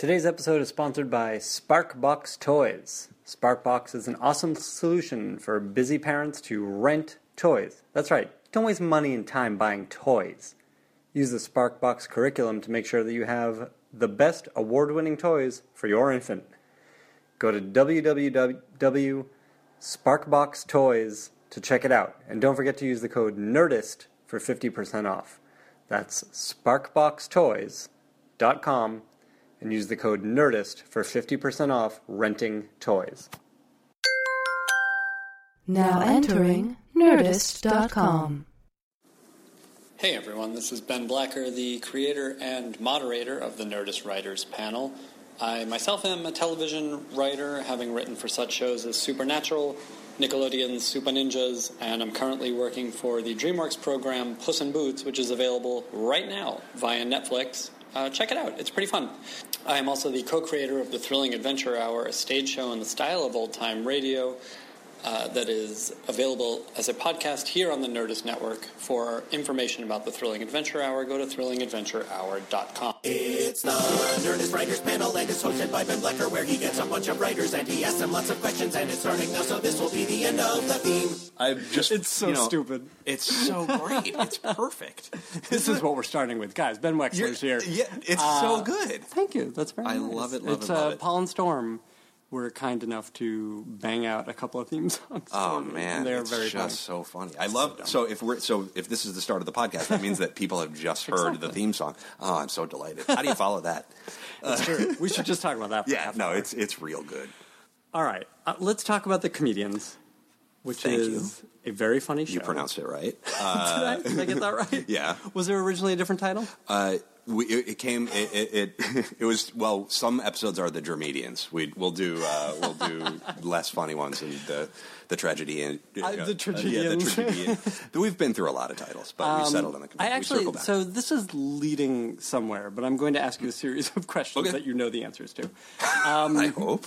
Today's episode is sponsored by Sparkbox Toys. Sparkbox is an awesome solution for busy parents to rent toys. That's right, don't waste money and time buying toys. Use the Sparkbox curriculum to make sure that you have the best award winning toys for your infant. Go to www.sparkboxtoys to check it out. And don't forget to use the code NERDIST for 50% off. That's sparkboxtoys.com and use the code NERDIST for 50% off renting toys. Now entering Nerdist.com. Hey everyone, this is Ben Blacker, the creator and moderator of the Nerdist Writers panel. I myself am a television writer, having written for such shows as Supernatural, Nickelodeon's Super Ninjas, and I'm currently working for the DreamWorks program Puss in Boots, which is available right now via Netflix. Uh, check it out, it's pretty fun. I am also the co creator of the Thrilling Adventure Hour, a stage show in the style of old time radio uh, that is available as a podcast here on the Nerdist Network. For information about the Thrilling Adventure Hour, go to thrillingadventurehour.com. It's the Nerdist Writers Panel, and it's hosted by Ben Blacker, where he gets a bunch of writers and he asks them lots of questions, and it's starting now, so this will be the end of the theme. I'm just. It's so you know, stupid. It's so great. it's perfect. This is what we're starting with. Guys, Ben Wexler's here. Yeah, it's so good. Thank you. That's very I nice. love it, love it's it, love uh, it. Paul Storm were kind enough to bang out a couple of theme songs. Oh man, they're it's very just funny. so funny. I love so if we're so if this is the start of the podcast, that means that people have just heard the theme song. Oh, I'm so delighted. How do you follow that? True. We should just talk about that. Yeah, no, hour. it's it's real good. all right. Uh, let's talk about the comedians, which Thank is a very funny show. You pronounced it right. Did, I? Did I get that right? Yeah. Was there originally a different title? Uh, we, it, it came. It, it, it was well. Some episodes are the dramedians. We we'll do uh, we'll do less funny ones and the the tragedy and Uh, the yeah, the tragedian. We've been through a lot of titles, but we settled on the. Um, I actually, so this is leading somewhere, but I'm going to ask you a series of questions Okay. that you know the answers to. I hope.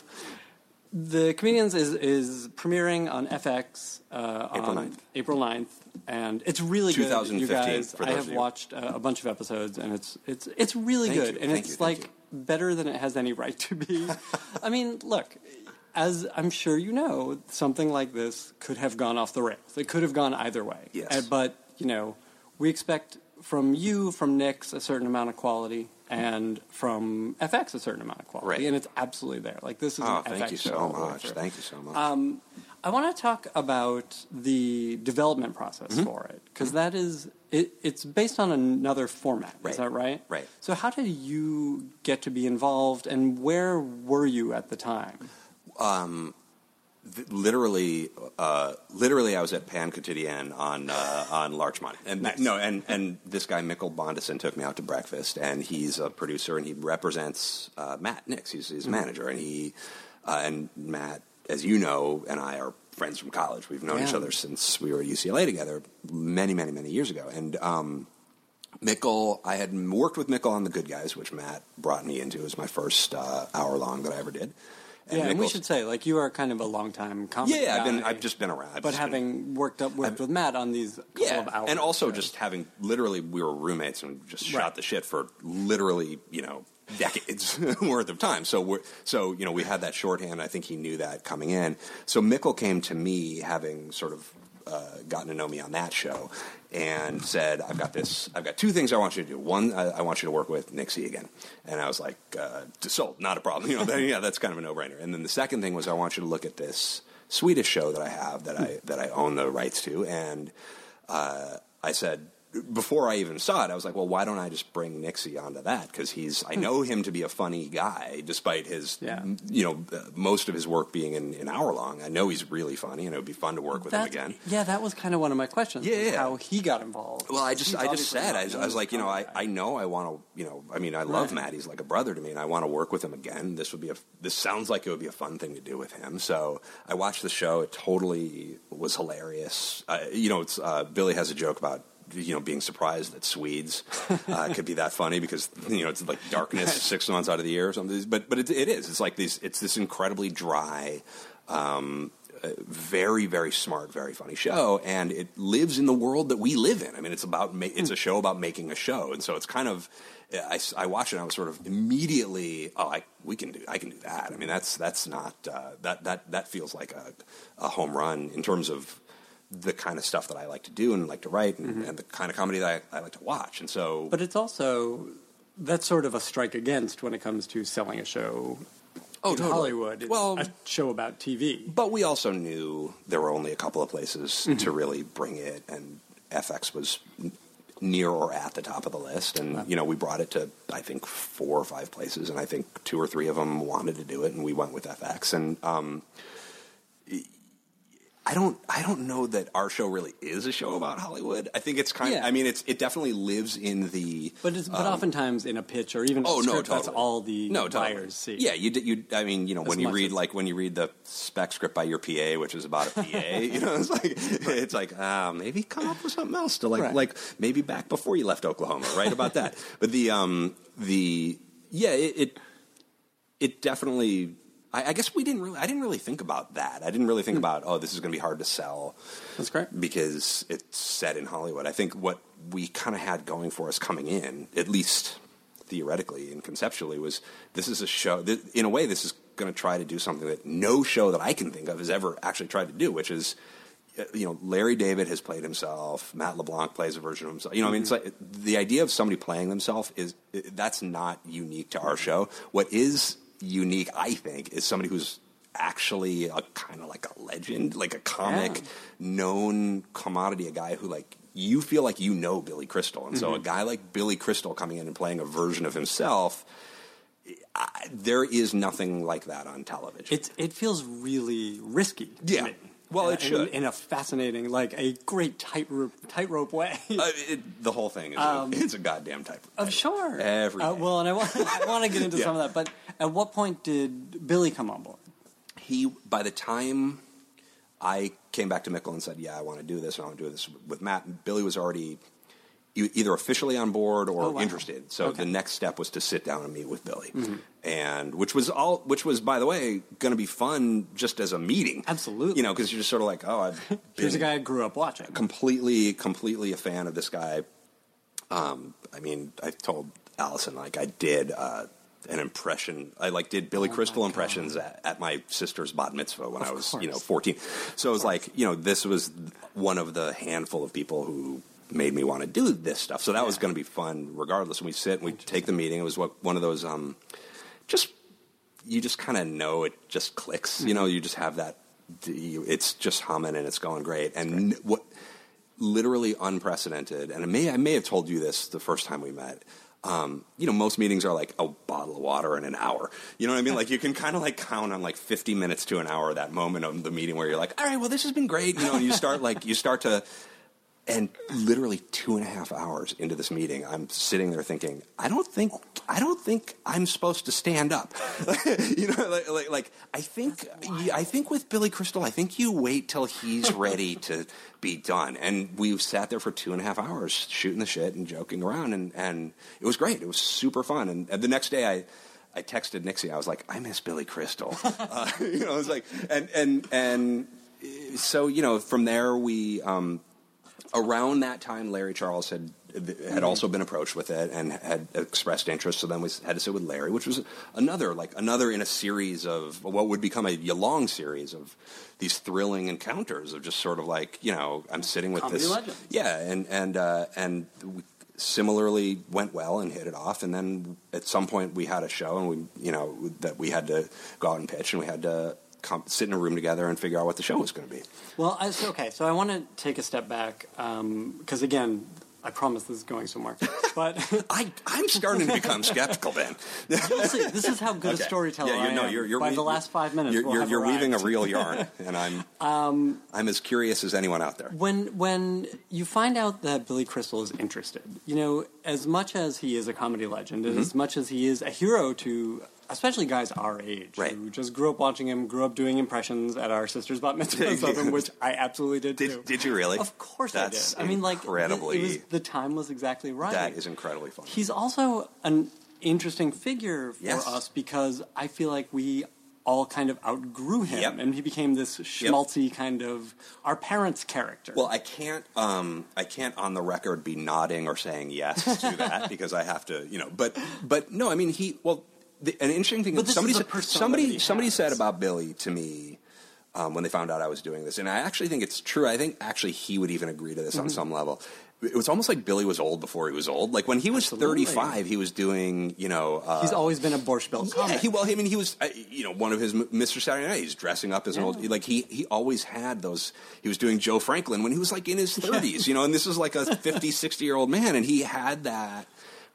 The Comedians is, is premiering on FX uh, April on 9th. April 9th, and it's really good. You 2015, guys, I have watched uh, a bunch of episodes, and it's it's it's really Thank good, you, and it's you, like better than it has any right to be. I mean, look, as I'm sure you know, something like this could have gone off the rails. It could have gone either way. Yes. Uh, but you know, we expect from you, from Nix, a certain amount of quality. And from FX, a certain amount of quality, Right. and it's absolutely there. Like this is Oh, an thank FX you so much. Thank you so much. Um, I want to talk about the development process Mm-hmm. for it because is it, it's based on another format. Right. Is that right? Right. So how did you get to be involved, and where were you at the time? Th- literally, uh, literally, I was at Pain Quotidien on uh, on Larchmont, and no, and and this guy Mikkel Bondesen took me out to breakfast, and he's a producer, and he represents uh, Matt Nix. He's his manager, and he uh, and Matt, as you know, and I are friends from college. We've known each other since we were at UCLA together, many, many, many years ago, and. Um, Mikkel, I had worked with Mikkel on The Good Guys, which Matt brought me into. It was my first uh, hour long that I ever did. yeah, and we should say like you are kind of a long time comic. yeah, I've been I've just been around. I've but just been- having worked up worked with Matt on these couple yeah, of hours, and also shows. just having literally we were roommates and just shot Right. the shit for literally you know decades worth of time. So we're so you know we had that shorthand. I think he knew that coming in. So Mikkel came to me having sort of. Uh, gotten to know me on that show, and said, "I've got this. I've got two things I want you to do. One, I, I want you to work with Nixie again." And I was like, uh, "Sold, not a problem. You know, yeah, that's kind of a no-brainer." And then the second thing was, I want you to look at this Swedish show that I have that I that I own the rights to, and uh, I said before I even saw it, I was like, well, why don't I just bring Nixie onto that? Because he's I know him to be a funny guy, despite his, yeah. you know uh, most of his work being in, in hour long. I know he's really funny, and it would be fun to work with him again. Yeah, that was kind of one of my questions. Yeah, yeah. How he got involved. Well, I just I just said I was, I was like you know I, I know I want to you know I mean I love Right. Matt he's like a brother to me and I want to work with him again. This would be a this sounds like it would be a fun thing to do with him. So I watched the show. It totally was hilarious. Uh, you know, it's uh, Billy has a joke about you know being surprised that Swedes uh, could be that funny because you know it's like darkness six months out of the year or something. But but it, it is. It's like these. It's this incredibly dry. Um, very, very smart, very funny show, and it lives in the world that we live in. I mean, it's about ma- it's a show about making a show, and so it's kind of. I, I watched it. and I was sort of immediately, oh, I we can do, I can do that. I mean, that's that's not uh, that that that feels like a, a home run in terms of the kind of stuff that I like to do and like to write, and, and the kind of comedy that I, I like to watch. And so, But it's also that's sort of a strike against when it comes to selling a show Oh, in totally. Hollywood. Well- a show about TV. But we also knew there were only a couple of places Mm-hmm. to really bring it, and FX was near or at the top of the list. And you know, we brought it to I think four or five places, and I think two or three of them wanted to do it, and we went with FX. And um, I don't, I don't know that our show really is a show about Hollywood. I think it's kind of, Yeah. I mean, it's it definitely lives in the. But it's, but oftentimes in a pitch or even a Um, Oh no, totally. that's all the no, totally. buyers see. Yeah, you, you. I mean, you know, when you read as- like when you read the spec script by your PA, which is about a PA, you know, it's like it's like ah, maybe come up with something else to like Right. like maybe back before you left Oklahoma, right about that. But the um the yeah, it it, it definitely. I, I guess we didn't really. I didn't really think about that. I didn't really think Hmm. about oh, this is going to be hard to sell that's correct because it's set in Hollywood. I think what we kind of had going for us coming in, at least theoretically and conceptually, was this is a show. Th- in a way, this is going to try to do something that no show that I can think of has ever actually tried to do, which is. uh, You know, Larry David has played himself. Matt LeBlanc plays a version of himself. You know, I mean, it's like the idea of somebody playing themselves is that's not unique to our show. What is unique, I think, is somebody who's actually a kind of like a legend, like a comic Yeah. known commodity, a guy who like you feel like you know Billy Crystal, and so Mm-hmm. a guy like Billy Crystal coming in and playing a version of himself, I, there is nothing like that on television. It's it feels really risky. to Yeah. Well, it in- should. in, a fascinating, like a great tightrope tightrope way. Uh, it, the whole thing is a, it's a goddamn type. Of Um, sure. Every Uh, well, and I want, I want to get into Yeah. some of that, but at what point did Billy come on board? he by the time I came back to Mikkel and said, "Yeah, I want to do this, and I want to do this with Matt." Billy was already either officially on board or Oh, wow. interested. So Okay. Mm-hmm. the next step was to sit down and meet with Billy, and which was all, which was by the way going to be fun just as a meeting. Absolutely. you know, because you're just sort of like, oh, I've Here's a guy I grew up watching. completely, completely a fan of this guy. Um, I mean, I told Allison like I did uh, an impression. I like did Billy Crystal impressions at, at my sister's bat mitzvah when I was you know fourteen. So it was like you know this was one of the handful of people who made me want to do this stuff. So that was going to be fun regardless. And we sit and we take the meeting. It was what one of those um, just you just kind of know it just clicks. You know, you just have that. It's just humming and it's going great. And n- what literally unprecedented. And I may I may have told you this the first time we met. Um, you know, most meetings are like a bottle of water in an hour. You know what I mean? Like you can kind of like count on like 50 minutes to an hour that moment of the meeting where you're like, all right, well, this has been great. You know, and you start like you start to and literally two and a half hours into this meeting, I'm sitting there thinking, I don't think, I don't think I'm supposed to stand up. you know, like, like, like I think, I think with Billy Crystal, I think you wait till he's ready to be done. And we've sat there for two and a half hours shooting the shit and joking around, and and it was great. It was super fun. And, and the next day, I. I texted Nixie. I was like, "I miss Billy Crystal," uh, you know. I was like, and and and so you know, from there we um, around that time, Larry Charles had had also been approached with it and had expressed interest. So then we had to sit with Larry, which was another like another in a series of what would become a long series of these thrilling encounters of just sort of like you know I'm sitting with Comedy this legends. yeah and and uh, and similarly went well and hit it off and then at some point we had a show and we you know that we had to go out and pitch and we had to come, sit in a room together and figure out what the show was going to be. Well, I, so, okay, so I want to take a step back because again, I promise this is going somewhere, but I, I'm starting to become skeptical, Ben. you'll see. This is how good a storyteller Yeah, you I know, am. you're, you're By we- the last five minutes, you're, we'll you're, you're weaving a real yarn, and I'm Um, I'm as curious as anyone out there. When when you find out that Billy Crystal is interested, you know, as much as he is a comedy legend, Mm-hmm. as much as he is a hero to especially guys our age Right. who just grew up watching him, grew up doing impressions at our sister's bat mitzvahs of him, which I absolutely did too. Did, did you really? Of course That's I did. I mean, like the- incredibly. it was, the time was exactly right. that is incredibly funny. He's also an interesting figure for Yes. us because I feel like we all kind of outgrew him, Yep. and he became this schmaltzy kind of our parents' character. Well, I can't. Um, I can't on the record be nodding or saying yes to that because I have to, you know. But but no, I mean he. Well, the, an interesting thing. But somebody said, somebody somebody said about Billy to me um, when they found out I was doing this, and I actually think it's true. I think actually he would even agree to this Mm-hmm. on some level. It was almost like Billy was old before he was old. Like when he was Absolutely. 35, he was doing, you know, uh, he's always been a Borscht Belt yeah, comic. he well, I mean, he was, uh, you know, one of his Mr. Saturday Night. He's dressing up as an old, like he he always had those. He was doing Joe Franklin when he was like in his thirties, you know, and this is like a 50, 60 year old man, and he had that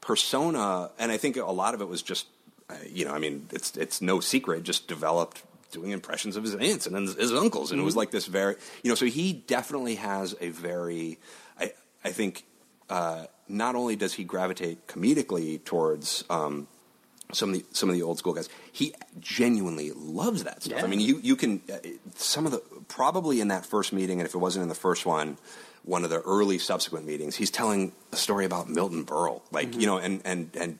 persona, and I think a lot of it was just, you know, I mean, it's it's no secret, just developed doing impressions of his aunts and his, his uncles, and it was like this very, you know, so he definitely has a very, I I think. Uh, not only does he gravitate comedically towards um, some of the some of the old school guys. He genuinely loves that stuff. Yeah. I mean, you you can uh, some of the probably in that first meeting, and if it wasn't in the first one, one of the early subsequent meetings, he's telling a story about Milton Berle, like you know, and and and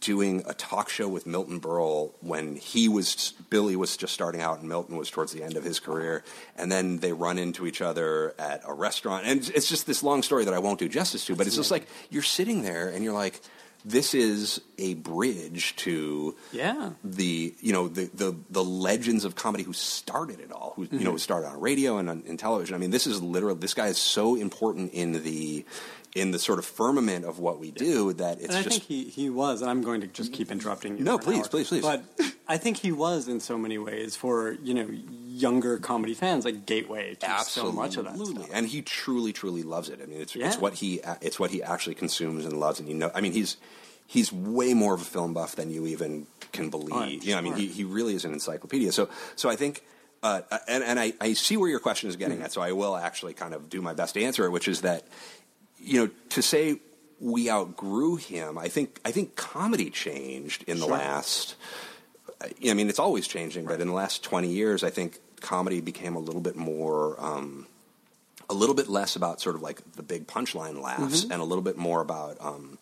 doing a talk show with Milton Berle when he was Billy was just starting out and Milton was towards the end of his career, and then they run into each other at a restaurant, and it's just this long story that I won't do justice to, but it's just like you're sitting there and you're like. This is a bridge to Yeah. the you know the, the the legends of comedy who started it all, who you Mm-hmm. know started on radio and on in television. I mean, this is literally this guy is so important in the in the sort of firmament of what we do that it's and I just think he, he was, and I'm going to just keep interrupting you. No, please, hour. please, please. But I think he was in so many ways for you know younger comedy fans, like gateway to absolutely so much of that stuff. and he truly truly loves it. I mean, it's it's what he it's what he actually consumes and loves, and you know, I mean, he's he's way more of a film buff than you even can believe. Oh, I'm you know, I mean, he he really is an encyclopedia. So so I think. Uh, and and I, I see where your question is getting at, so I will actually kind of do my best to answer it, which is that you know to say we outgrew him. I think I think comedy changed in the Sure. last. I mean, it's always changing, but in the last twenty years, I think comedy became a little bit more, um, a little bit less about sort of like the big punchline laughs, Mm-hmm. and a little bit more about um,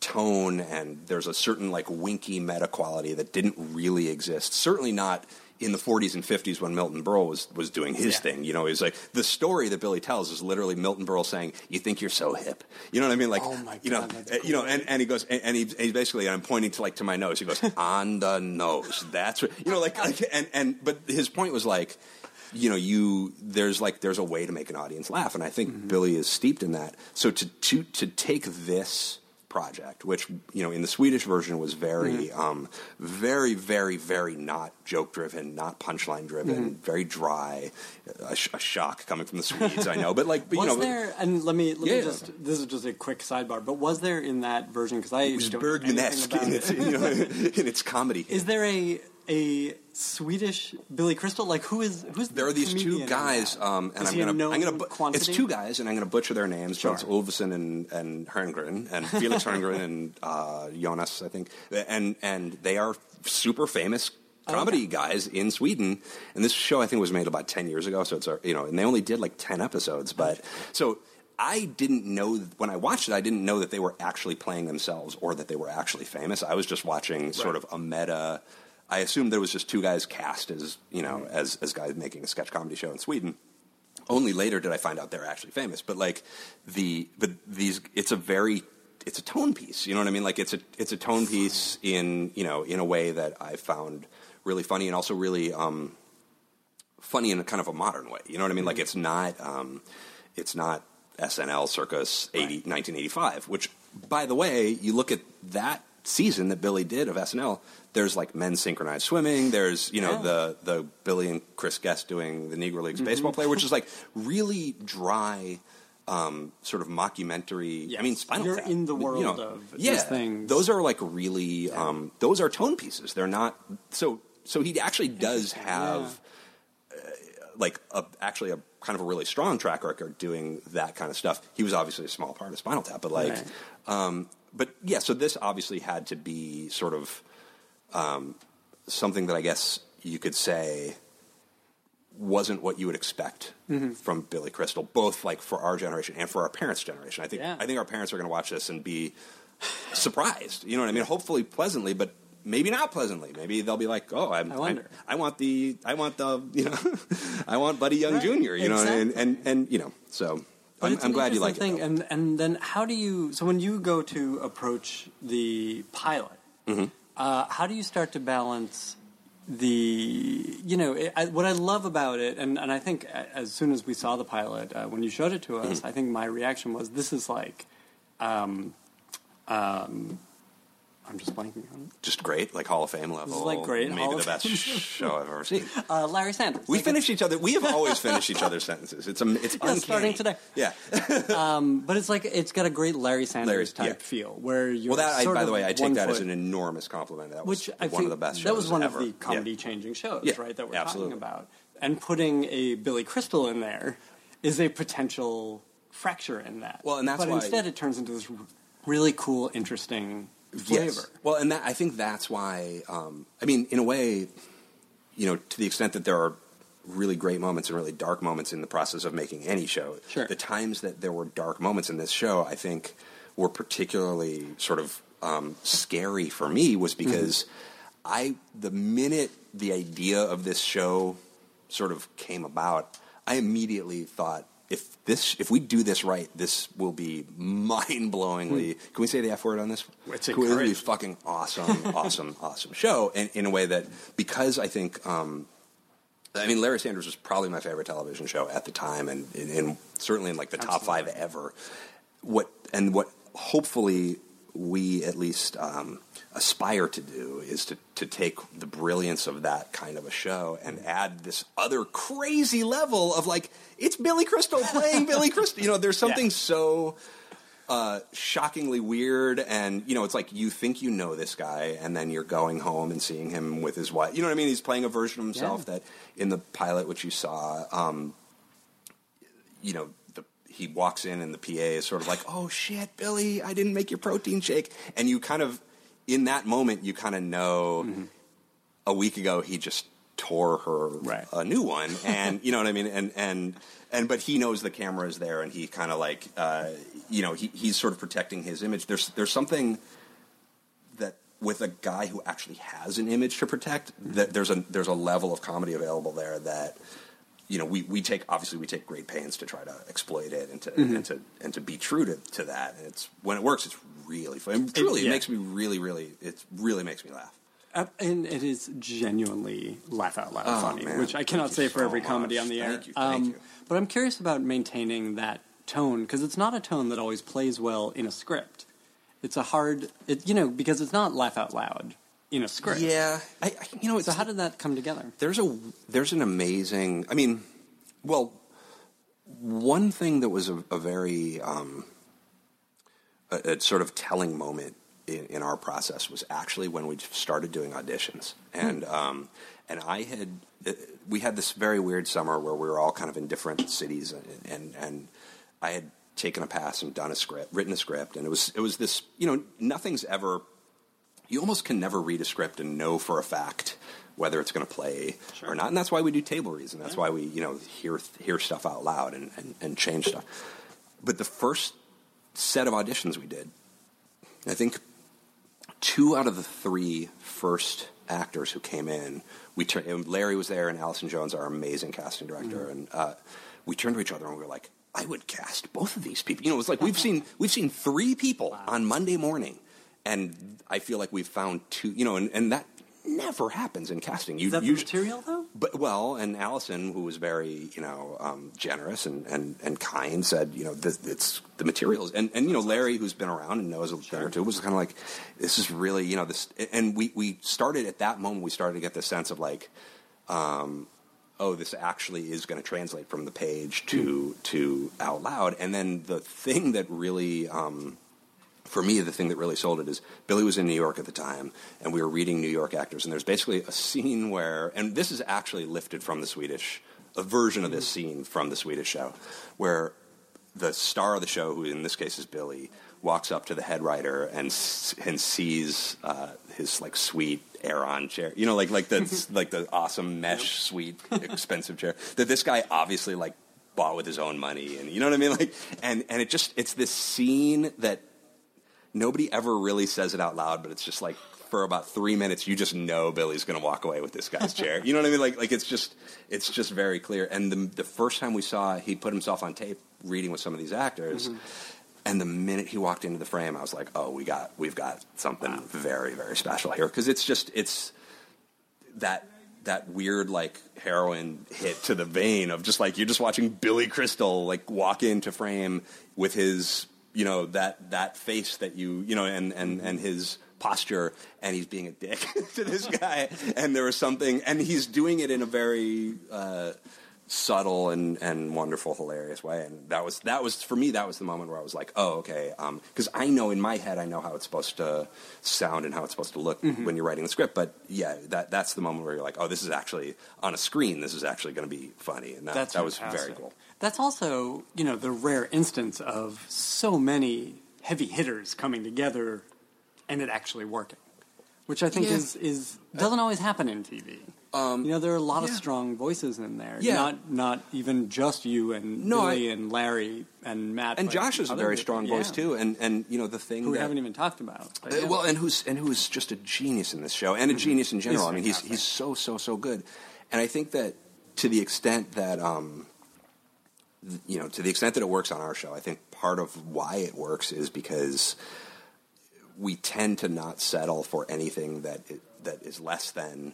tone. And there's a certain like winky meta quality that didn't really exist. Certainly not in the 40s and 50s when Milton Berle was was doing his Yeah. thing. You know, it's like the story that Billy tells is literally Milton Berle saying, "You think you're so hip." You know what I mean? Like, Oh my you know, God, that's uh, you know, and, and he goes, and, and he, he's basically, and I'm pointing to like to my nose. He goes, "On the nose." That's what, you know, like, like, and and but his point was like. You know, you there's like there's a way to make an audience laugh, and I think Mm-hmm. Billy is steeped in that. So to to to take this project, which you know in the Swedish version was very, Mm-hmm. um, very, very, very not joke driven, not punchline driven, Mm-hmm. very dry. A, sh- a shock coming from the Swedes, I know, but like, but, you know, there? And let me let Yeah. me just this is just a quick sidebar. But was there in that version? Because I it was don't know anything Bergmanesque in it. its, you know, in its comedy. Is there a a Swedish Billy Crystal? Like who is who's there are these two guys, um, and Is I'm gonna, I'm gonna, bu- quantity? it's two guys, and I'm gonna butcher their names. Sure. But it's Ulveson and and Herngren, and Felix Herngren and uh, Jonas, I think, and and they are super famous comedy guys in Sweden. And this show, I think, was made about ten years ago. So it's you know, and they only did like ten episodes, but so. I didn't know when I watched it. I didn't know that they were actually playing themselves or that they were actually famous. I was just watching sort of a meta. I assumed there was just two guys cast as you know as as guys making a sketch comedy show in Sweden. Only later did I find out they're actually famous. But like the but these, it's a very it's a tone piece. You know what I mean? Like it's a it's a tone piece in you know in a way that I found really funny and also really um, funny in a kind of a modern way. You know what I mean? Like it's not um, it's not SNL circus 80, 1985, which by the way, you look at that season that Billy did of SNL, there's like men's synchronized swimming, there's, you know, Yeah. the the Billy and Chris Guest doing the Negro Leagues baseball player, which is like really dry um, sort of mockumentary. I mean, Spinal You're Tap. in the world you know, of yeah, things. Those are like really, um, those are tone pieces. They're not so. So he actually does have like a, actually a kind of a really strong track record doing that kind of stuff. He was obviously a small part of Spinal Tap, but like, Right. um, but yeah. So this obviously had to be sort of um, something that I guess you could say wasn't what you would expect Mm-hmm. from Billy Crystal, both like for our generation and for our parents' generation. I think Yeah. I think our parents are going to watch this and be surprised. You know what I mean? Hopefully pleasantly, but maybe not pleasantly. Maybe they'll be like, "Oh, I'm, I wonder. I, want the, I want the, you know, I want Buddy Young Right, Jr. You know, and, exactly. and and you know, so But I'm, I'm glad you like interesting it. though. And and then how do you? So when you go to approach the pilot, Mm-hmm. Uh, how do you start to balance the? You know, it, I, what I love about it, and and I think as soon as we saw the pilot, uh, when you showed it to Mm-hmm. us, I think my reaction was, "This is like." Um, um, I'm just blanking on it. Just great, like Hall of Fame level. is like great, maybe Hall the best show I've ever seen. Uh, Larry Sanders. We Like, finish each other. We have always finished each other's sentences. It's um, it's Yeah, uncanny. starting today. Yeah. But it's like it's got a great Larry Sanders Larry- type yeah. feel where you're. Well, that I, by the way, I take that as an enormous compliment. That was which I one of the best shows that was one ever. of the Yeah. comedy-changing shows, Yeah, right? That we're absolutely. talking about, and putting a Billy Crystal in there is a potential fracture in that. Well, and that's but why- instead it turns into this really cool, interesting flavor. Yes. Well, and that, I think that's why. Um, I mean, in a way, you know, to the extent that there are really great moments and really dark moments in the process of making any show, Sure. the times that there were dark moments in this show, I think, were particularly sort of um, scary for me. Was because I, the minute the idea of this show sort of came about, I immediately thought. If this, if we do this right, this will be mind-blowingly. Can we say the F word on this? It's we- It'll be fucking awesome, awesome, awesome show, and in a way that because I think, um, I mean, Larry Sanders was probably my favorite television show at the time, and, and, and certainly in like the top five ever. What and what hopefully we at least um, aspire to do is to to take the brilliance of that kind of a show and add this other crazy level of like it's Billy Crystal playing Billy Crystal. You know, there's something Yeah. so uh, shockingly weird, and you know, it's like you think you know this guy, and then you're going home and seeing him with his wife. You know what I mean? He's playing a version of himself Yeah. that in the pilot, which you saw, um, you know, he walks in, and the PA is sort of like, "Oh shit, Billy, I didn't make your protein shake," and you kind of, in that moment, you kind of know. A week ago, he just tore her Right. a new one, and you know what I mean, and and and but he knows the camera is there, and he kind of like uh, you know he, he's sort of protecting his image. There's there's something that with a guy who actually has an image to protect, that there's a there's a level of comedy available there that you know we, we take obviously we take great pains to try to exploit it and to and to and to be true to, to that. And it's when it works, it's really fun. And truly, it, yeah. makes me really really it really makes me laugh. Uh, and it is genuinely laugh out loud Oh, funny, man. which I cannot Thank say for so every comedy on the air. Thank you, thank you. But I'm curious about maintaining that tone because it's not a tone that always plays well in a script. It's a hard, it, you know, because it's not laugh out loud in a script. Yeah, I, I you know it's So how did that come together? there's a there's an amazing i mean well one thing that was a, a very um, a, a sort of telling moment in, in our process was actually when we started doing auditions and um, and i had uh, we had this very weird summer where we were all kind of in different cities and and, and i had taken a pass and done a script written a script and it was it was this you know nothing's ever you almost can never read a script and know for a fact whether it's going to play or not. And that's why we do table reads, and that's why we, you know, hear hear stuff out loud and, and, and change stuff. But the first set of auditions we did, I think two out of the three first actors who came in, we turned. Larry was there, and Allison Jones, our amazing casting director, and uh, we turned to each other and we were like, "I would cast both of these people." You know, it was like we've seen we've seen three people on Monday morning, and I feel like we've found two. You know, and, and that never happens in casting. You Is that the material though? but well, and Allison, who was very you know um, generous and, and, and kind, said you know this, it's the materials, and and you know Larry, who's been around and knows a thing or two, was kind of like this is really you know this, and we we started at that moment. We started to get this sense of like. Um, Oh, this actually is going to translate from the page to to out loud, and then the thing that really um, for me, the thing that really sold it is Billy was in New York at the time, and we were reading New York actors, and there's basically a scene where, and this is actually lifted from the Swedish, a version of this scene from the Swedish show, where the star of the show, who in this case is Billy, walks up to the head writer and and sees uh, his like sweet Aeron chair, you know, like like the like the awesome mesh sweet expensive chair that this guy obviously like bought with his own money, and you know what I mean, like and and it just it's this scene that nobody ever really says it out loud, but it's just like for about three minutes, you just know Billy's going to walk away with this guy's chair. You know what I mean? Like, like it's just, it's just very clear. And the, the first time we saw, he put himself on tape reading with some of these actors. Mm-hmm. And the minute he walked into the frame, I was like, "Oh, we got, we've got something very, very special here." Because it's just, it's that that weird like heroin hit to the vein of just like you're just watching Billy Crystal like walk into frame with his you know that that face that you you know and and and his posture and he's being a dick to this guy and there was something and he's doing it in a very uh, subtle and, and wonderful, hilarious way. And that was that was for me. That was the moment where I was like, oh, okay, because I know in my head I know how it's supposed to sound and how it's supposed to look when you're writing the script. But yeah, that that's the moment where you're like, oh, this is actually on a screen. This is actually going to be funny, and that That's that was very cool. That's also, you know, the rare instance of so many heavy hitters coming together and it actually working, which I think Yeah. is is doesn't always happen in TV. you know, there are a lot of strong voices in there. Yeah. Not not even just you and No, Billy I- and Larry and Matt. And Josh is a very people- strong voice yeah, too. And and you know the thing Who we haven't even talked about. Uh, yeah. Well, and who's and who's just a genius in this show, and a genius in general. He's I mean, he's he's so so so good, and I think that to the extent that um, you know, to the extent that it works on our show, I think part of why it works is because we tend to not settle for anything that i that is less than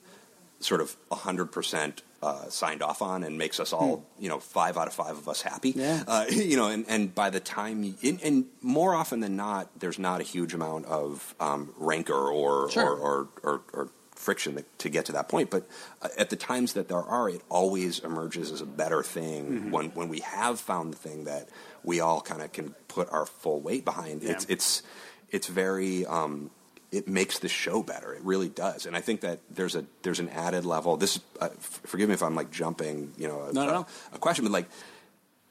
sort of hundred percent uh, signed off on and makes us all, you know, five out of five of us happy. Hmm. Yeah. Uh, you know, and, and by the time, you, and, and more often than not, there's not a huge amount of um, rancor or, Sure. or, or, or, or friction that, to get to that point. But uh, at the times that there are, it always emerges as a better thing Mm-hmm. when, when we have found the thing that we all kind of can put our full weight behind. It's, Yeah. it's, it's very, um, it makes the show better. It really does, and I think that there's a there's an added level. This, uh, f- forgive me if I'm like jumping, you know, a, No, no, a- a question, but like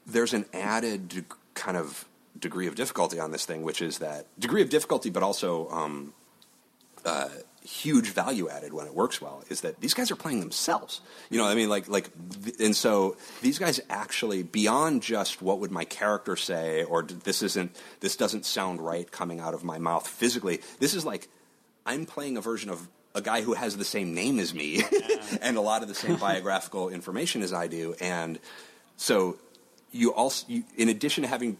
there's an added kind of degree of difficulty on this thing, which is that degree of difficulty, but also um, uh, huge value added when it works well. Is that these guys are playing themselves? You know, what I mean, like like, and so these guys actually beyond just what would my character say, or d- this isn't this doesn't sound right coming out of my mouth physically. This is like I'm playing a version of a guy who has the same name as me and a lot of the same biographical information as I do, and so you also, you, in addition to having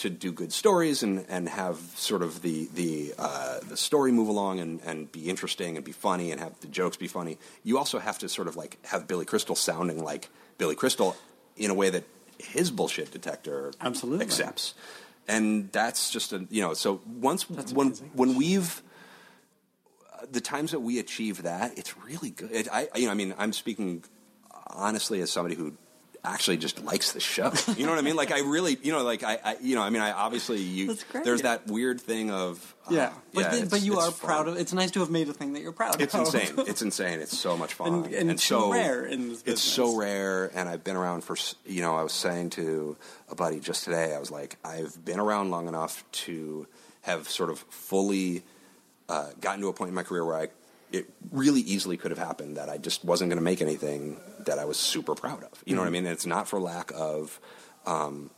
to do good stories and, and have sort of the the uh, the story move along and, and be interesting and be funny and have the jokes be funny, you also have to sort of like have Billy Crystal sounding like Billy Crystal in a way that his bullshit detector Absolutely. accepts. And that's just a you know so once That's when amazing. when we've the times that we achieve that, it's really good. It, I, you know, I mean, I'm speaking honestly as somebody who actually just likes the show. You know what I mean? Like, I really, you know, like I, I you know, I mean, I obviously you. That's great. There's that weird thing of uh, yeah, but, yeah, th- it's- but you it's are proud of. It's nice to have made a thing that you're proud It's of. It's insane. It's insane. It's so much fun, And- and too so rare in this It's so rare, and I've been around for. You know, I was saying to a buddy just today. I was like, I've been around long enough to have sort of fully uh, gotten to a point in my career where I. It really easily could have happened that I just wasn't going to make anything that I was super proud of. You know what I mean? And it's not for lack of um,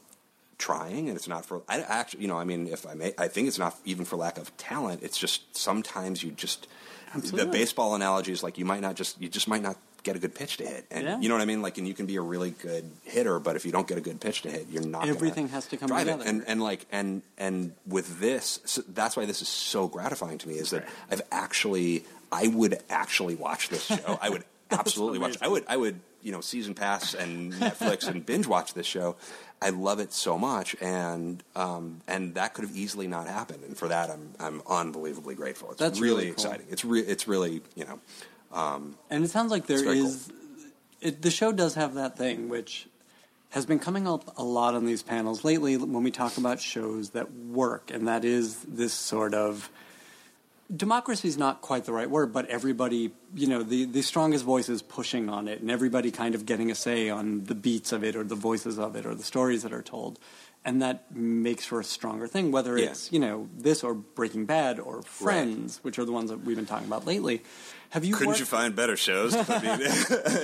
trying, and it's not for I actually, you know, I mean, if I may, I think it's not even for lack of talent. It's just sometimes you just Absolutely. the baseball analogy is like you might not just you just might not get a good pitch to hit, and Yeah. you know what I mean. Like, and you can be a really good hitter, but if you don't get a good pitch to hit, you're not. Everything has to come together. It. And and like and and with this, so that's why this is so gratifying to me. Is that I've actually I would actually watch this show. I would absolutely watch. I would I would you know season pass and Netflix and binge watch this show. I love it so much, and um, and that could have easily not happened. And for that, I'm I'm unbelievably grateful. It's That's really, really cool. exciting. It's re- it's really you know And it sounds like there is is. It, the show does have that thing, which has been coming up a lot on these panels lately when we talk about shows that work, and that is this sort of. Democracy is not quite the right word, but everybody, you know, the, the strongest voices pushing on it, and everybody kind of getting a say on the beats of it, or the voices of it, or the stories that are told. And that makes for a stronger thing, whether Yeah. it's, you know, this or Breaking Bad or Friends, which are the ones that we've been talking about lately. Have you Couldn't worked- you find better shows to put me,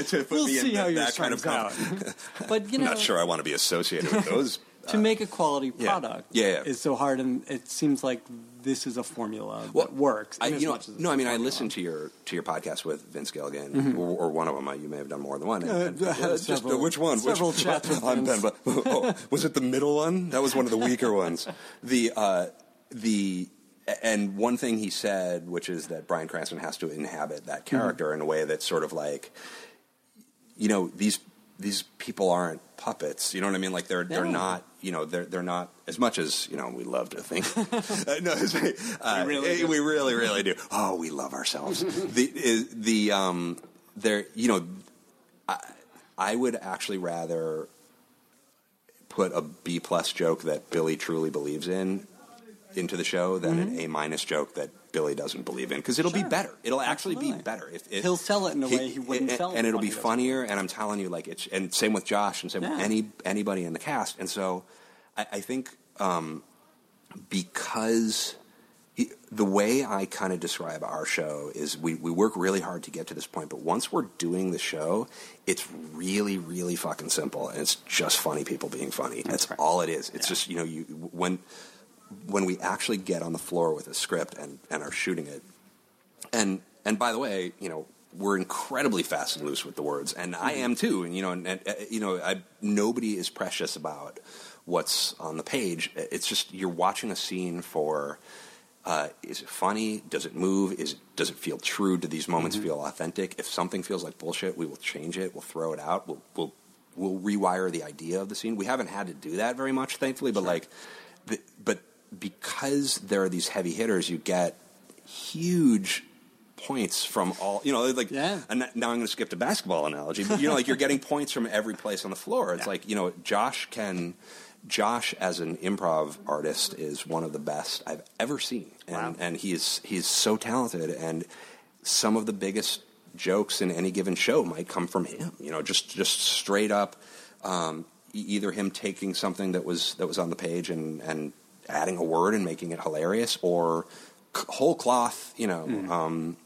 to put we'll me in that, how yours that kind of out. but you know, I'm not sure I want to be associated with those to make uh, a quality yeah. product Yeah, yeah. is so hard, and it seems like this is a formula Well, that works. I, you know, much as it's no, I mean, I listened to your to your podcast with Vince Gilligan, or, or one of them. uh, You may have done more than one. And- Uh, I had just, several- which one? several which, chats with I'm Ben, but, oh, was it the middle one? That was one of the weaker ones. The uh, the and one thing he said, which is that Bryan Cranston has to inhabit that Mm-hmm. character in a way that's sort of like, you know, these these people aren't puppets. You know what I mean? Like they're they're not. You know, they're they're not as much as you know. We love to think. uh, no, uh, We really eh, we really really do. Oh, we love ourselves. the is, the um, there. You know, I I would actually rather put a B plus joke that Billy truly believes in into the show than Mm-hmm. an A minus joke that Billy doesn't believe in because it'll be better. It'll actually be better if, if He'll sell it in a way he wouldn't and, sell and it'll be funnier. And I'm telling you, like it's and same with Josh and same with any anybody in the cast. And so I, I think um, because he- the way I kind of describe our show is we, we work really hard to get to this point, but once we're doing the show, it's really, really fucking simple, and it's just funny people being funny. That's, right. all it is. It's Yeah. just you know you when when we actually get on the floor with a script and, and are shooting it, and and by the way, you know we're incredibly fast and loose with the words, and I am too. And you know, and, and you know, I, nobody is precious about what's on the page. It's just you're watching a scene for. Uh, is it funny? Does it move? Is does it feel true? Do these moments feel authentic? If something feels like bullshit, we will change it. We'll throw it out. We'll we'll we'll rewire the idea of the scene. We haven't had to do that very much, thankfully. But like, the, but because there are these heavy hitters, you get huge points from all. You know, like Yeah. and now I'm going to skip to basketball analogy. But you know, like you're getting points from every place on the floor. It's Yeah. like you know, Josh can. Josh, as an improv artist, is one of the best I've ever seen, and Wow. and he's he's so talented. And some of the biggest jokes in any given show might come from him. You know, just just straight up, um, either him taking something that was that was on the page and and adding a word and making it hilarious, or c- whole cloth. You know. Um,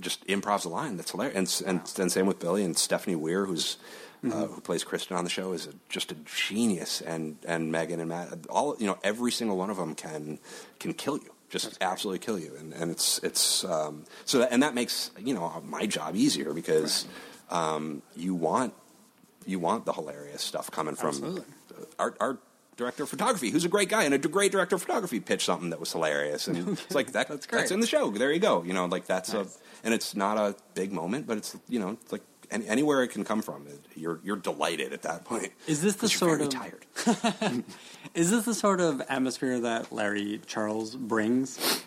just improvs a line that's hilarious, and and, and same with Billy and Stephanie Weir, who's uh, who plays Kristen on the show, is a, just a genius, and and Megan and Matt, all you know, every single one of them can can kill you, just absolutely kill you, and and it's it's um, so that, and that makes you know my job easier because um, you want you want the hilarious stuff coming from Absolutely. our our director of photography, who's a great guy and a great director of photography, pitched something that was hilarious, and it's like that, That's that's in the show. There you go. You know, like that's Nice. a and it's not a big moment, but it's you know, it's like any, anywhere it can come from, it, you're you're delighted at that point. Is this the sort of- tired? Is this the sort of atmosphere that Larry Charles brings?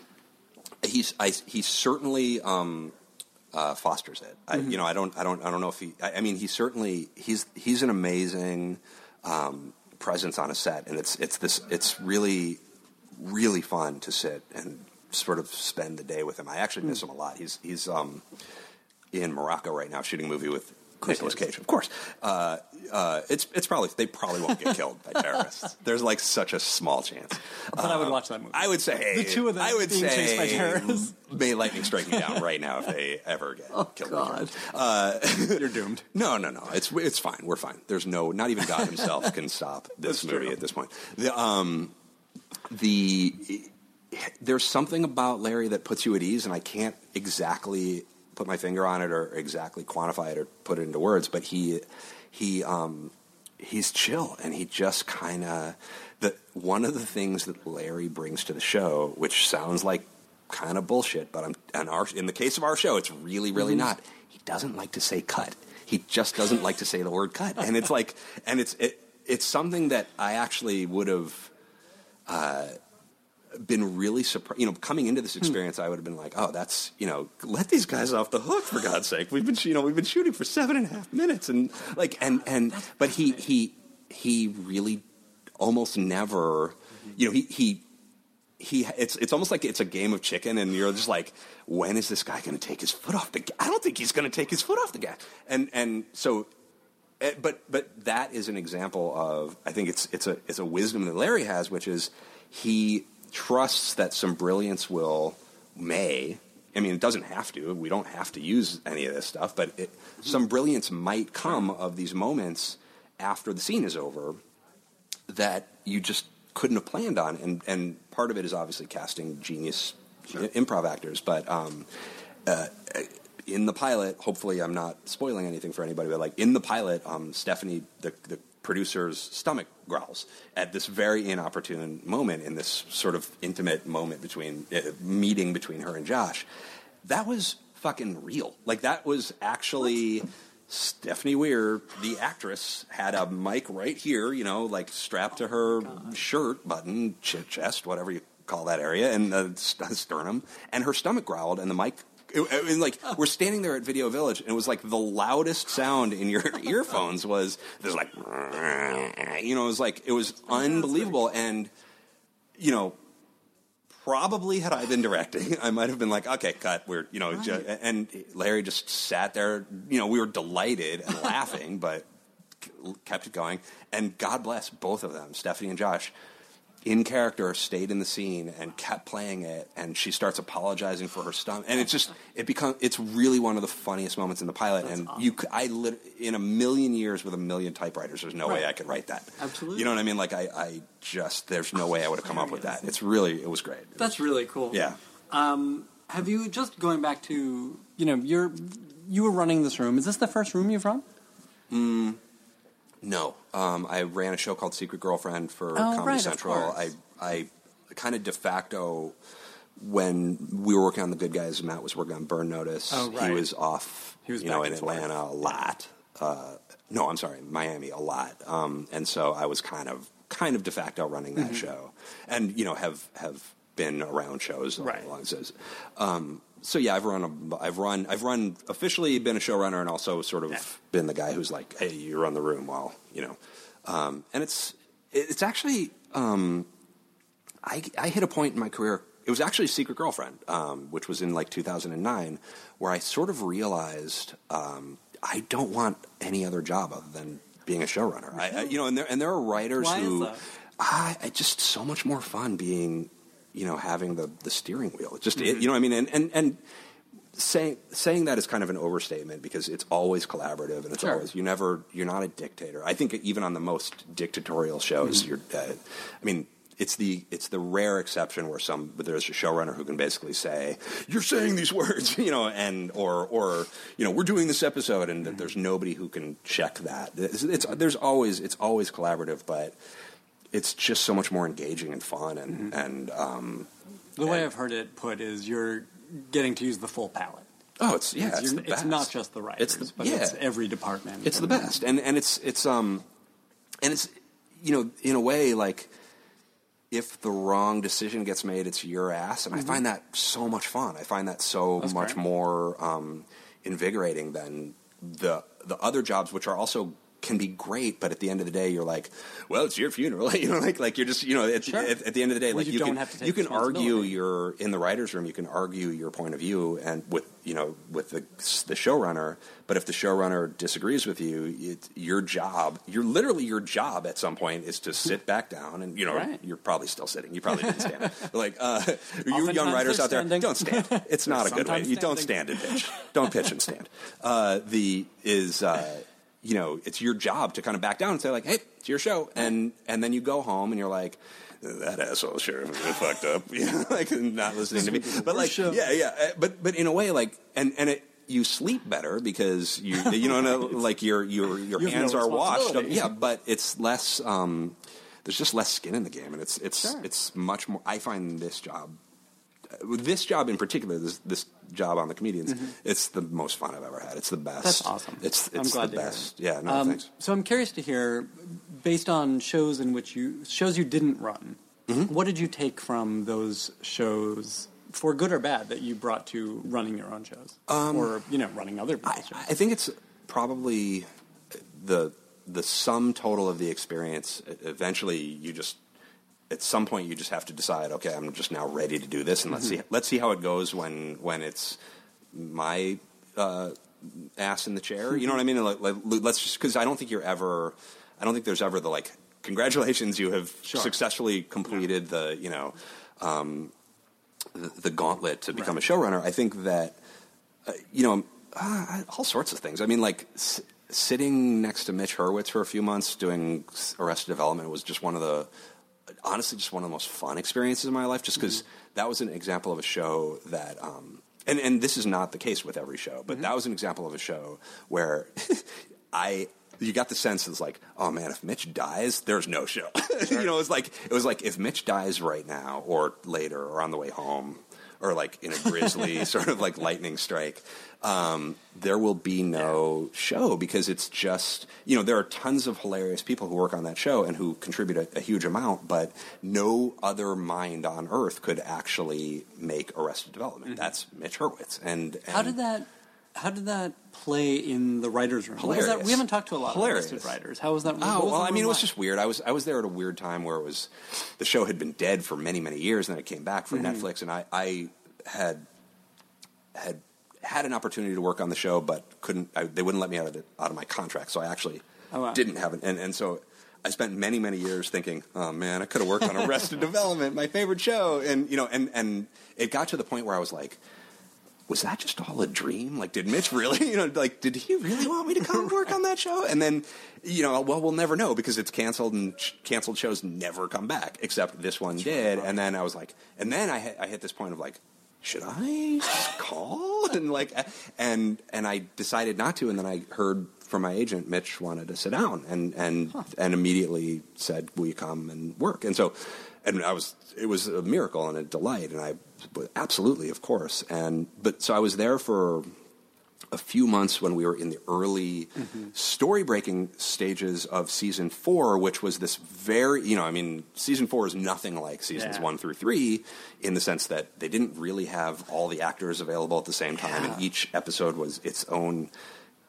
He's I, he certainly um, uh, fosters it. I, you know, I don't I don't I don't know if he. I, I mean, he certainly he's he's an amazing um, presence on a set, and it's it's this it's really really fun to sit and sort of spend the day with him. I actually miss him a lot. He's he's um, in Morocco right now shooting a movie with Nicolas Cage, of course. Uh, uh, it's it's probably they probably won't get killed by terrorists. There's like such a small chance. But I would watch that movie. I would say The two of them I would being say chased by terrorists. May lightning strike me down right now if they ever get killed. by God. terrorists. You're doomed. No, no, no. It's it's fine. We're fine. There's no. Not even God Himself can stop this movie true. at this point. The um, the there's something about Larry that puts you at ease, and I can't exactly put my finger on it or exactly quantify it or put it into words. But he he um, he's chill, and he just kind of the one of the things that Larry brings to the show, which sounds like kind of bullshit, but I'm and our in the case of our show, it's really really not. He doesn't like to say cut. He just doesn't like to say the word cut, and it's like and it's it, it's something that I actually would have been really surprised. You know, coming into this experience, I would have been like, "Oh, that's you know, let these guys off the hook for God's sake. We've been you know we've been shooting for seven and a half minutes, and like and and but he he he really almost never, you know, he he. He, it's it's almost like it's a game of chicken, and you're just like, when is this guy going to take his foot off the? I don't think he's going to take his foot off the gas. And and so Eh, but but that is an example of I think it's it's a it's a wisdom that Larry has, which is he trusts that some brilliance will may. I mean, it doesn't have to. We don't have to use any of this stuff, but it, some brilliance might come of these moments after the scene is over that you just couldn't have planned on, and and part of it is obviously casting genius improv actors, but um, uh, in the pilot, hopefully I'm not spoiling anything for anybody, but like in the pilot, um, Stephanie, the, the producer's stomach growls at this very inopportune moment in this sort of intimate moment between uh, meeting between her and Josh. That was fucking real. Like that was actually. Stephanie Weir, the actress, had a mic right here, you know, like strapped to her shirt button, ch- chest, whatever you call that area, and the st- sternum, and her stomach growled, and the mic. It, like oh. we're standing there at Video Village, and it was like the loudest sound in your earphones was there's like, you know, it was like it was oh, unbelievable, and you know, probably had I been directing, I might have been like, okay, cut. We're you know, ju- and Larry just sat there. You know, we were delighted and laughing, but kept it going. And God bless both of them, Stephanie and Josh. In character, stayed in the scene and kept playing it. And she starts apologizing for her stomach, and it's just it becomes it's really one of the funniest moments in the pilot. and you, i lit, in a million years with a million typewriters, there's no way I could write that. Absolutely. you know what I mean? Like I, I just there's no way I would have come up with that. It's really it was great. That's really cool. Yeah. Um, have you just going back to you know you're you were running this room? Is this the first room you've run? No, um, I ran a show called Secret Girlfriend for Oh, Comedy right, of Central. I. I kind of de facto when we were working on The Good Guys, Matt was working on Burn Notice. Oh, right. He was off, He was you know, in and forth. Atlanta a lot. Uh, no, I'm sorry, Miami a lot. Um, and so I was kind of kind of de facto running Mm-hmm. that show, and you know have have been around shows Right. along those. Um, so yeah, I've run a, I've run I've run officially been a showrunner and also sort of Yeah. been the guy who's like, hey, you run the room while you know, um, and it's it's actually um, I I hit a point in my career. It was actually Secret Girlfriend, um, which was in like 2009, where I sort of realized um, I don't want any other job other than being a showrunner. I, I, you know, and there and there are writers Why who? I, I just so much more fun being, you know, having the the steering wheel. It's just Mm-hmm. it, you know, what I mean, and and and saying saying that is kind of an overstatement because it's always collaborative and it's Sure. always you never you're not a dictator. I think even on the most dictatorial shows, Mm-hmm. you're. Uh, I mean. It's the it's the rare exception where some there's a showrunner who can basically say you're saying these words you know and or or you know we're doing this episode and Mm-hmm. there's nobody who can check that it's, it's there's always it's always collaborative but it's just so much more engaging and fun and Mm-hmm. and um, The way and- I've heard it put is you're getting to use the full palette. oh it's yeah it's, it's, you're- it's not just the writers, It's the- but yeah. it's every department. It's the best, and and it's it's um, and it's you know in a way like if the wrong decision gets made, it's your ass, and I find that so much fun. I find that so Mm-hmm. That's much great. more um, invigorating than the the other jobs, which are also can be great, but at the end of the day, you're like, well, it's your funeral, you know, like like you're just you know at, Sure. at, at the end of the day, Well, like you you, don't can have to you can argue your in the writers' room, you can argue your point of view and with you know with the the showrunner, but if the showrunner disagrees with you, it's your job, you're literally your job at some point is to sit back down and you know Right. you're probably still sitting, you probably didn't stand. like uh, you young writers out there, standing. don't stand. It's not a good way. sometimes You don't stand and pitch. Don't pitch and stand. Uh, the is. Uh, you know, it's your job to kind of back down and say like, "Hey, it's your show," and and then you go home and you're like, "That asshole sheriff really fucked up," you know, like not listening to me. But like, show. yeah, yeah, uh, but but in a way, like, and and it you sleep better because you you know no, like your your your You hands no are washed. Yeah, but it's less. Um, there's just less skin in the game, and it's it's Sure. it's much more. I find this job this job in particular, this this job on the comedians, it's the most fun I've ever had. It's the best. Mm-hmm. That's awesome. It's it's I'm glad the to best. Yeah, no Um, thanks. So I'm curious to hear, based on shows in which you shows you didn't run, Mm-hmm. what did you take from those shows, for good or bad, that you brought to running your own shows, or you know, running other Um, I, shows? I think it's probably the the sum total of the experience. Eventually, you just at some point you just have to decide. Okay, I'm just now ready to do this, and let's see let's see how it goes when when it's my uh, ass in the chair. You know what I mean? Like, like, let's just because I don't think you're ever. I don't think there's ever the like. Congratulations, you have Sure. successfully completed the you know um, the, the gauntlet to become a showrunner. I think that uh, you know uh, all sorts of things. I mean, like s- sitting next to Mitch Hurwitz for a few months doing Arrested Development was just one of the honestly just one of the most fun experiences of my life. Just because that was an example of a show that. Um, and, and this is not the case with every show, but that was an example of a show where I you got the sense it's like, oh man, if Mitch dies, there's no show. you know, it was like it was like if Mitch dies right now or later or on the way home or like in a grisly sort of like lightning strike, um, there will be no show because it's just you know there are tons of hilarious people who work on that show and who contribute a, a huge amount, but no other mind on earth could actually make Arrested Development. That's Mitch Hurwitz. And, and How did that? How did that play in the writers' room? That? We haven't talked to a lot Hilarious. of arrested writers. How was that? Oh was well, I mean, it was like? just weird. I was I was there at a weird time where it was the show had been dead for many many years, and then it came back for Mm-hmm. Netflix, and I I had had had an opportunity to work on the show, but couldn't. I, they wouldn't let me out of the, out of my contract, so I actually Oh, wow. didn't have it, and and so. I spent many, many years thinking, "Oh man, I could have worked on Arrested Development, my favorite show." And you know, and and it got to the point where I was like, was that just all a dream? Like, did Mitch really, you know, like, did he really want me to come work on that show? And then, you know, well, we'll never know because it's canceled and sh- canceled shows never come back, except this one did. And then I was like, and then I, hit- I hit this point of like, should I call? And like, and, and I decided not to. And then I heard from my agent, Mitch wanted to sit down and, and, and immediately said, will you come and work? And so, and I was, it was a miracle and a delight. And I, absolutely, of course. And, but so I was there for a few months when we were in the early story breaking stages of season four, which was this very, you know, I mean, season four is nothing like seasons Yeah. one through three in the sense that they didn't really have all the actors available at the same time, and each episode was its own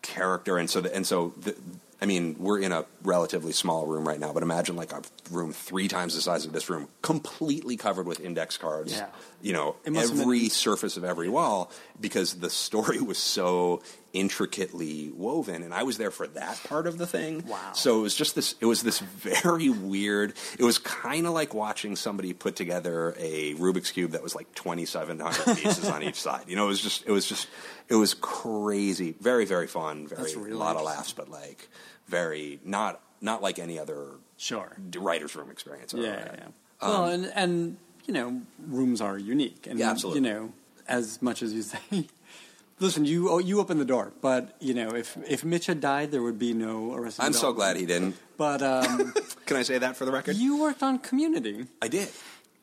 character. And so, the, and so, the, I mean, we're in a relatively small room right now, but imagine like a room three times the size of this room, completely covered with index cards. Yeah. You know, every been- surface of every wall because the story was so intricately woven and I was there for that part of the thing. Wow. So it was just this it was this very weird it was kind of like watching somebody put together a Rubik's cube that was like 2700 pieces on each side. You know, it was just it was just it was crazy, very very fun, very That's really a lot of laughs but like very not not like any other Sure. writer's room experience. Yeah, yeah, yeah. Um, well, and and you know, rooms are unique, and Yeah, absolutely. you know, as much as you say. Listen, you oh, you opened the door, but you know, if if Mitch had died, there would be no Arrested I'm so glad he didn't. But um, Can I say that for the record? you worked on Community. I did.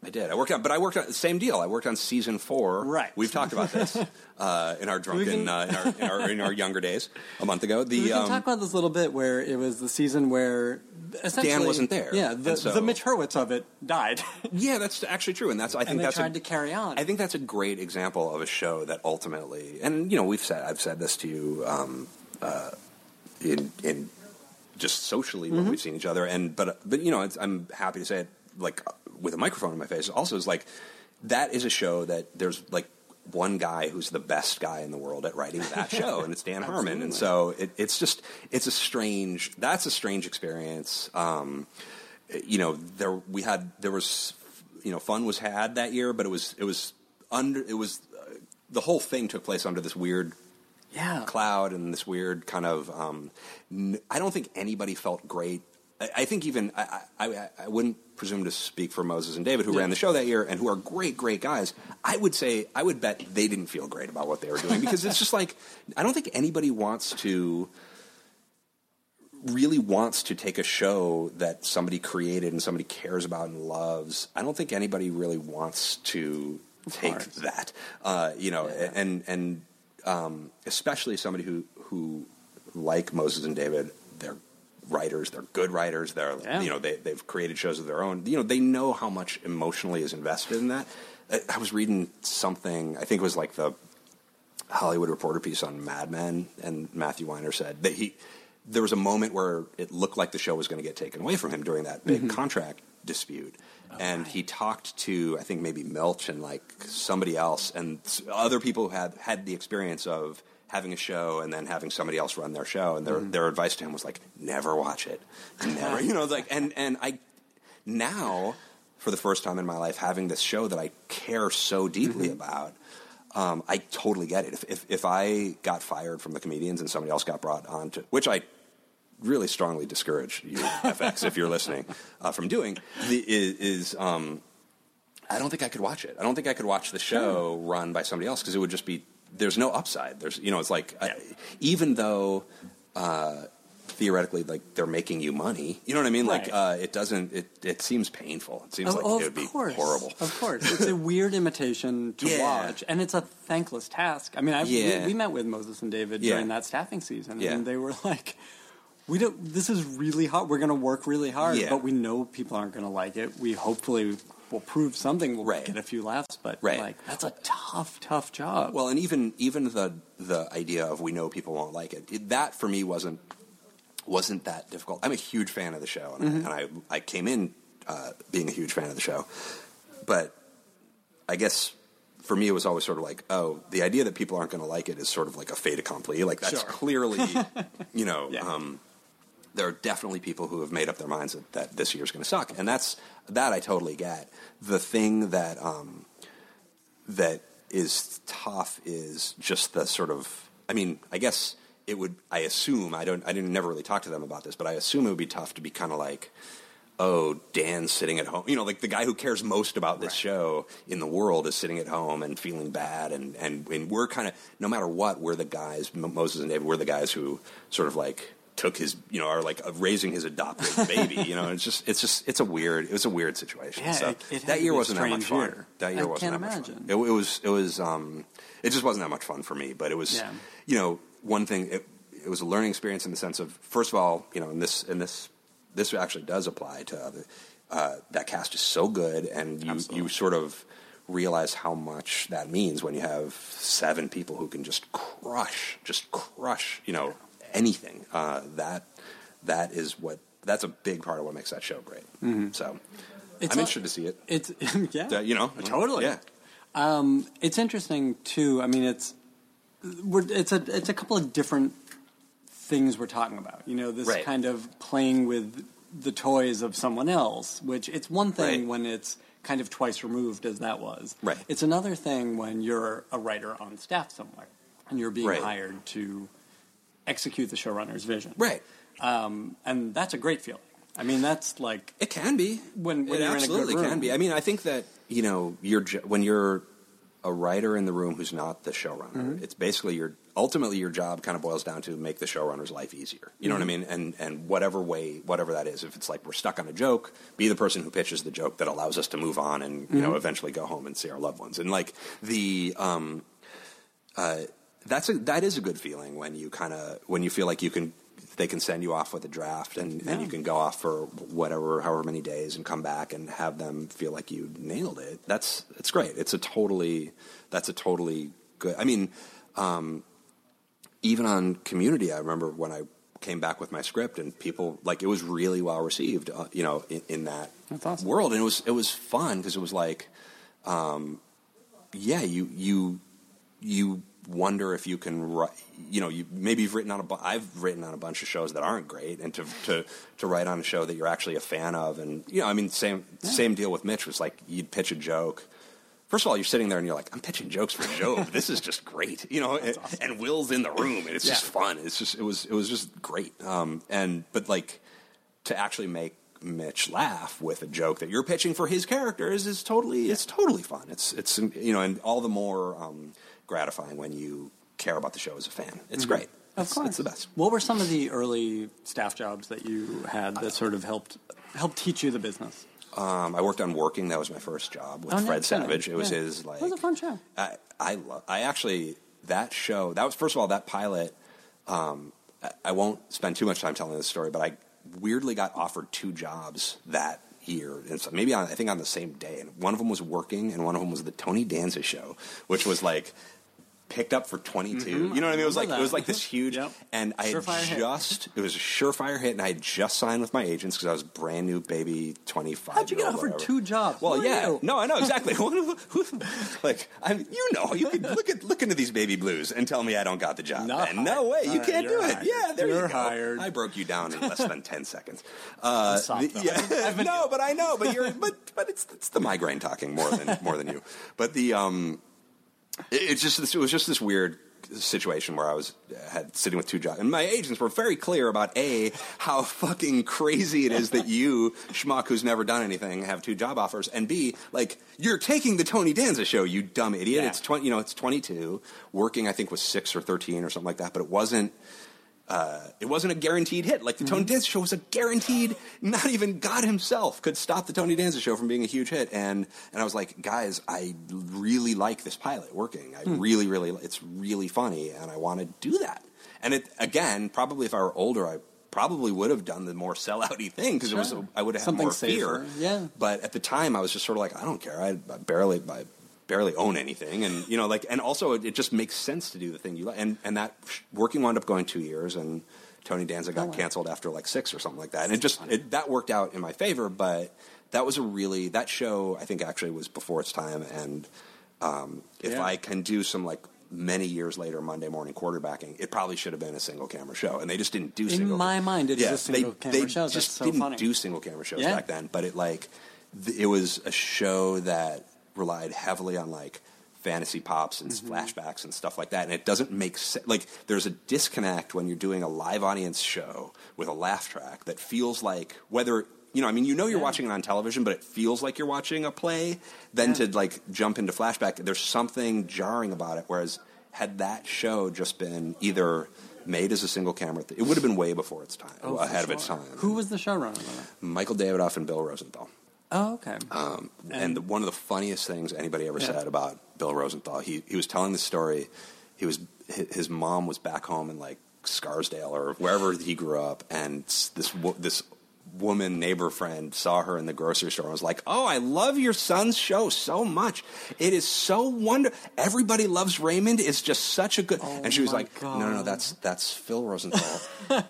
I did. I worked on, but I worked on the same deal. I worked on season four. Right. We've talked about this uh, in our drunken, can- uh, in, our, in, our, in our younger days a month ago. The we can um, talk about this a little bit, where it was the season where essentially wasn't there, Yeah, the, so- the Mitch Hurwitz of it died, yeah, that's actually true, and that's I think and they that's tried a, to carry on. I think that's a great example of a show that ultimately, and you know, we've said I've said this to you um, uh, in in just socially Mm-hmm. when we've seen each other, and but but you know, it's, I'm happy to say it like with a microphone in my face. Also, is like that is a show that there's like one guy who's the best guy in the world at writing that show, and it's Dan Harmon, and so it, it's just it's a strange that's a strange experience. Um, you know, there we had there was you know fun was had that year, but it was it was under it was uh, the whole thing took place under this weird yeah, cloud and this weird kind of. Um, n- I don't think anybody felt great. I, think even I, I, I- wouldn't presume to speak for Moses and David, who ran the show that year and who are great, great guys. I would say I would bet they didn't feel great about what they were doing because it's just like I don't think anybody wants to really wants to take a show that somebody created and somebody cares about and loves. I don't think anybody really wants to take that. Uh, you know, and and um, especially somebody who who like Moses and David, writers, they're good writers, they're Yeah. you know they they've created shows of their own. You know, they know how much emotionally is invested in that. I, I was reading something, I think it was like the Hollywood Reporter piece on Mad Men, and Matthew Weiner said that he there was a moment where it looked like the show was going to get taken away from him during that big mm-hmm. contract dispute. Oh, and he talked to I think maybe Milch and like somebody else and other people who had had the experience of having a show and then having somebody else run their show. And their their advice to him was like never watch it. Never you know like and and I now for the first time in my life having this show that I care so deeply about um, I totally get it. If, if if I got fired from the comedians and somebody else got brought on to, which I really strongly discourage you FX if you're listening uh, from doing, the, is, is um, I don't think I could watch it. I don't think I could watch the show run by somebody else because it would just be there's no upside. There's you know it's like I, even though uh, theoretically like they're making you money, you know what I mean? Like uh, it doesn't it it seems painful. It seems Oh, like of it would be course. horrible. Of course, it's a weird imitation to Yeah. watch, and it's a thankless task. I mean, I, Yeah. we, we met with Moses and David Yeah. during that staffing season, Yeah. and they were like, "We don't. This is really hard. We're going to work really hard, Yeah. but we know people aren't going to like it. We hopefully will prove something. We'll Right. get a few laughs, but Right. like that's a tough, tough job. Well, and even even the the idea of we know people won't like it, it that for me wasn't wasn't that difficult. I'm a huge fan of the show, and, I, and I I came in uh, being a huge fan of the show, but I guess for me it was always sort of like, oh, the idea that people aren't going to like it is sort of like a fait accompli. Like that's Sure. clearly, you know. Yeah. Um, there are definitely people who have made up their minds that, that this year's going to suck, and that's that I totally get. The thing that um, that is tough is just the sort of I mean, I guess it would I assume I don't I didn't never really talk to them about this, but I assume it would be tough to be kind of like oh, Dan's sitting at home. You know, like the guy who cares most about this show in the world is sitting at home and feeling bad. And, and, and we're kind of, no matter what, we're the guys, Moses and David, we're the guys who sort of like took his, you know, are like uh, raising his adopted baby. You know, it's just, it's just, it's a weird, it was a weird situation. Yeah, so it- it that year wasn't that much fun. year. That year I wasn't can't that much imagine. fun. It, it was, it was, um, it just wasn't that much fun for me. But it was, Yeah. you know, one thing. It, it was a learning experience in the sense of, first of all, you know, and this, and this, this actually does apply to other. Uh, that cast is so good, and you you sort of realize how much that means when you have seven people who can just crush, just crush, you know, anything. Uh, that that is what that's a big part of what makes that show great. So It's I'm a- interested to see it. It's yeah, you know, totally. Yeah, Um, it's interesting too. I mean, it's we're, it's a it's a couple of different things we're talking about. You know, this Right. kind of playing with the toys of someone else. Which it's one thing Right. when it's kind of twice removed as that was. Right. It's another thing when you're a writer on staff somewhere and you're being Right. hired to execute the showrunner's vision. right. Um, and that's a great feeling. I mean, that's like It can be When- when it you're in a good absolutely can be. I mean, I think that you know, you're when you're a writer in the room who's not the showrunner, Mm-hmm. it's basically your ultimately your job kind of boils down to make the showrunner's life easier. You know what I Mm-hmm. mean? And and whatever way, whatever that is, if it's like we're stuck on a joke, be the person who pitches the joke that allows us to move on and you Mm-hmm. know eventually go home and see our loved ones. And like the um, uh, that's a that is a good feeling when you kind of when you feel like you can they can send you off with a draft and, and you can go off for whatever however many days and come back and have them feel like you nailed it. That's it's great. It's a totally that's a totally good i mean um, even on community i remember when i came back with my script and people like it was really well received uh, you know in, in that awesome. world. And it was it was fun because it was like um, yeah you you you wonder if you can write you know you maybe you've written on a bu- I've written on a bunch of shows that aren't great and to to to write on a show that you're actually a fan of and you know I mean same same deal with Mitch was like you'd pitch a joke First of all, you're sitting there and you're like, I'm pitching jokes for Gob. this is just great, you know. And, and Will's in the room, and it's just fun. It's just it was it was just great. Um, and but like to actually make Mitch laugh with a joke that you're pitching for his characters is totally it's totally fun. It's it's you know, and all the more um, gratifying when you care about the show as a fan. It's great. Of It's, course, it's the best. What were some of the early staff jobs that you had that sort of helped helped teach you the business? Um, I worked on Working. That was my first job with Oh, Fred. Savage. It was Yeah. his like. It was a fun show. I I, lo- I actually that show that was first of all that pilot. Um, I, I won't spend too much time telling this story, but I weirdly got offered two jobs that year, and so maybe on, I think on the same day. And one of them was Working, and one of them was the Tony Danza show, which was like picked up for 22 you know what i mean? It was like it was like this huge Yep. and i had Surefire hit. just it was a surefire hit and i had just signed with my agents because i was brand new baby 25 How'd you get offered two jobs? well Who yeah. no i know exactly. Like i you know you could look at look into these baby blues and tell me i don't got the job. No way you Uh, can't do you're it. hired. yeah there You're you go. hired. i broke you down in less than 10 seconds. Uh, the- yeah. No but i know but you're but but it's it's the migraine talking more than more than you. But the um it, it's just this, it was just this weird situation where I was had sitting with two jobs, and my agents were very clear about a how fucking crazy it is that you schmuck who's never done anything have two job offers, and b like you're taking the Tony Danza show, you dumb idiot. Yeah. It's twenty, you know, it's twenty two, working I think was six or thirteen or something like that, but it wasn't. Uh, it wasn't a guaranteed hit. Like the Tony Danza show was a guaranteed. Not even God himself could stop the Tony Danza show from being a huge hit. And and I was like, guys, I really like this pilot working. I really, really, it's really funny, and I want to do that. And it again, probably if I were older, I probably would have done the more sellouty thing because it was Sure. I would have had Something more safer, fear. yeah. But at the time, I was just sort of like, I don't care. I, I barely, I barely own anything, and you know, like, and also it, it just makes sense to do the thing you like. And and that working wound up going two years, and Tony Danza got wow. canceled after like six or something like that. And it just it, that worked out in my favor, but that was a really that show I think actually was before its time. And um, if Yeah. I can do some like. Many years later, Monday morning quarterbacking, it probably should have been a single camera show, and they just didn't do. In single my mind, it is yeah, a single they, camera they show. Just so didn't funny. do single camera shows Yeah. back then, but it like th- it was a show that relied heavily on like fantasy pops and Mm-hmm. flashbacks and stuff like that, and it doesn't make sense. Like there's a disconnect when you're doing a live audience show with a laugh track that feels like whether. You know, I mean, you know you're Yeah. watching it on television, but it feels like you're watching a play. Then Yeah. to like jump into flashback, there's something jarring about it. Whereas had that show just been either made as a single camera, th- it would have been way before its time, Oh, ahead of its time. Who was the showrunner? Michael Davidoff and Bill Rosenthal. Oh, okay. Um, and, the, one of the funniest things anybody ever Yeah. said about Bill Rosenthal, he, he was telling the story. He was his mom was back home in like Scarsdale or wherever he grew up, and this this woman neighbor friend saw her in the grocery store and was like, "Oh, I love your son's show so much. It is so wonder. Everybody loves Raymond. It's just such a good." and she was Oh my like, "No, no, no, that's that's Phil Rosenthal.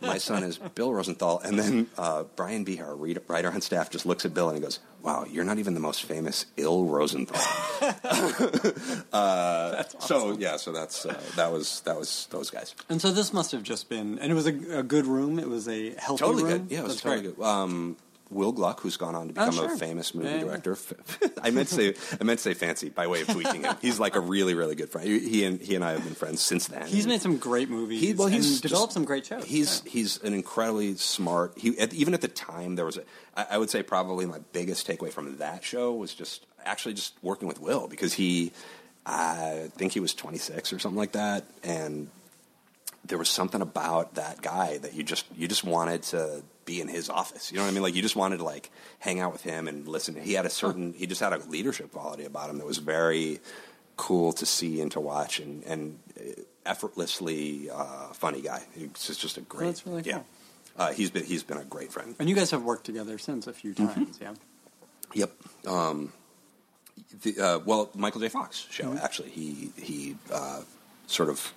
My son is Bill Rosenthal." And then uh, Bryan Behar, our writer on staff, just looks at Bill and he goes, "Wow, you're not even the most famous ill Rosenthal." uh, So yeah, so that's uh, that was that was those guys. and so this must have just been, and it was a, a good room. It was a healthy Totally room. good. Yeah, it was That's totally great. good. Um, Will Gluck, who's gone on to Oh, become sure. a famous movie Yeah, yeah. director. I meant to say I meant to say fancy by way of tweaking him. He's like a really really good friend. He, and he and I have been friends since then. He's made some great movies. He, well, he's and developed some great shows. He's Yeah. he's an incredibly smart. He at, even at the time there was a, I, I would say probably my biggest takeaway from that show was just actually just working with Will because he I think he was 26 or something like that and there was something about that guy that you just you just wanted to be in his office. You know what I mean? Like you just wanted to like hang out with him and listen. He had a certain he just had a leadership quality about him that was very cool to see and to watch and and uh, effortlessly uh, funny guy. He's just, just a great. that's really yeah. cool. Uh, he's been he's been a great friend. and you guys have worked together since a few Mm-hmm. times. Yeah. Yep. Um, the, uh, well, Michael J. Fox show actually. He he uh, sort of.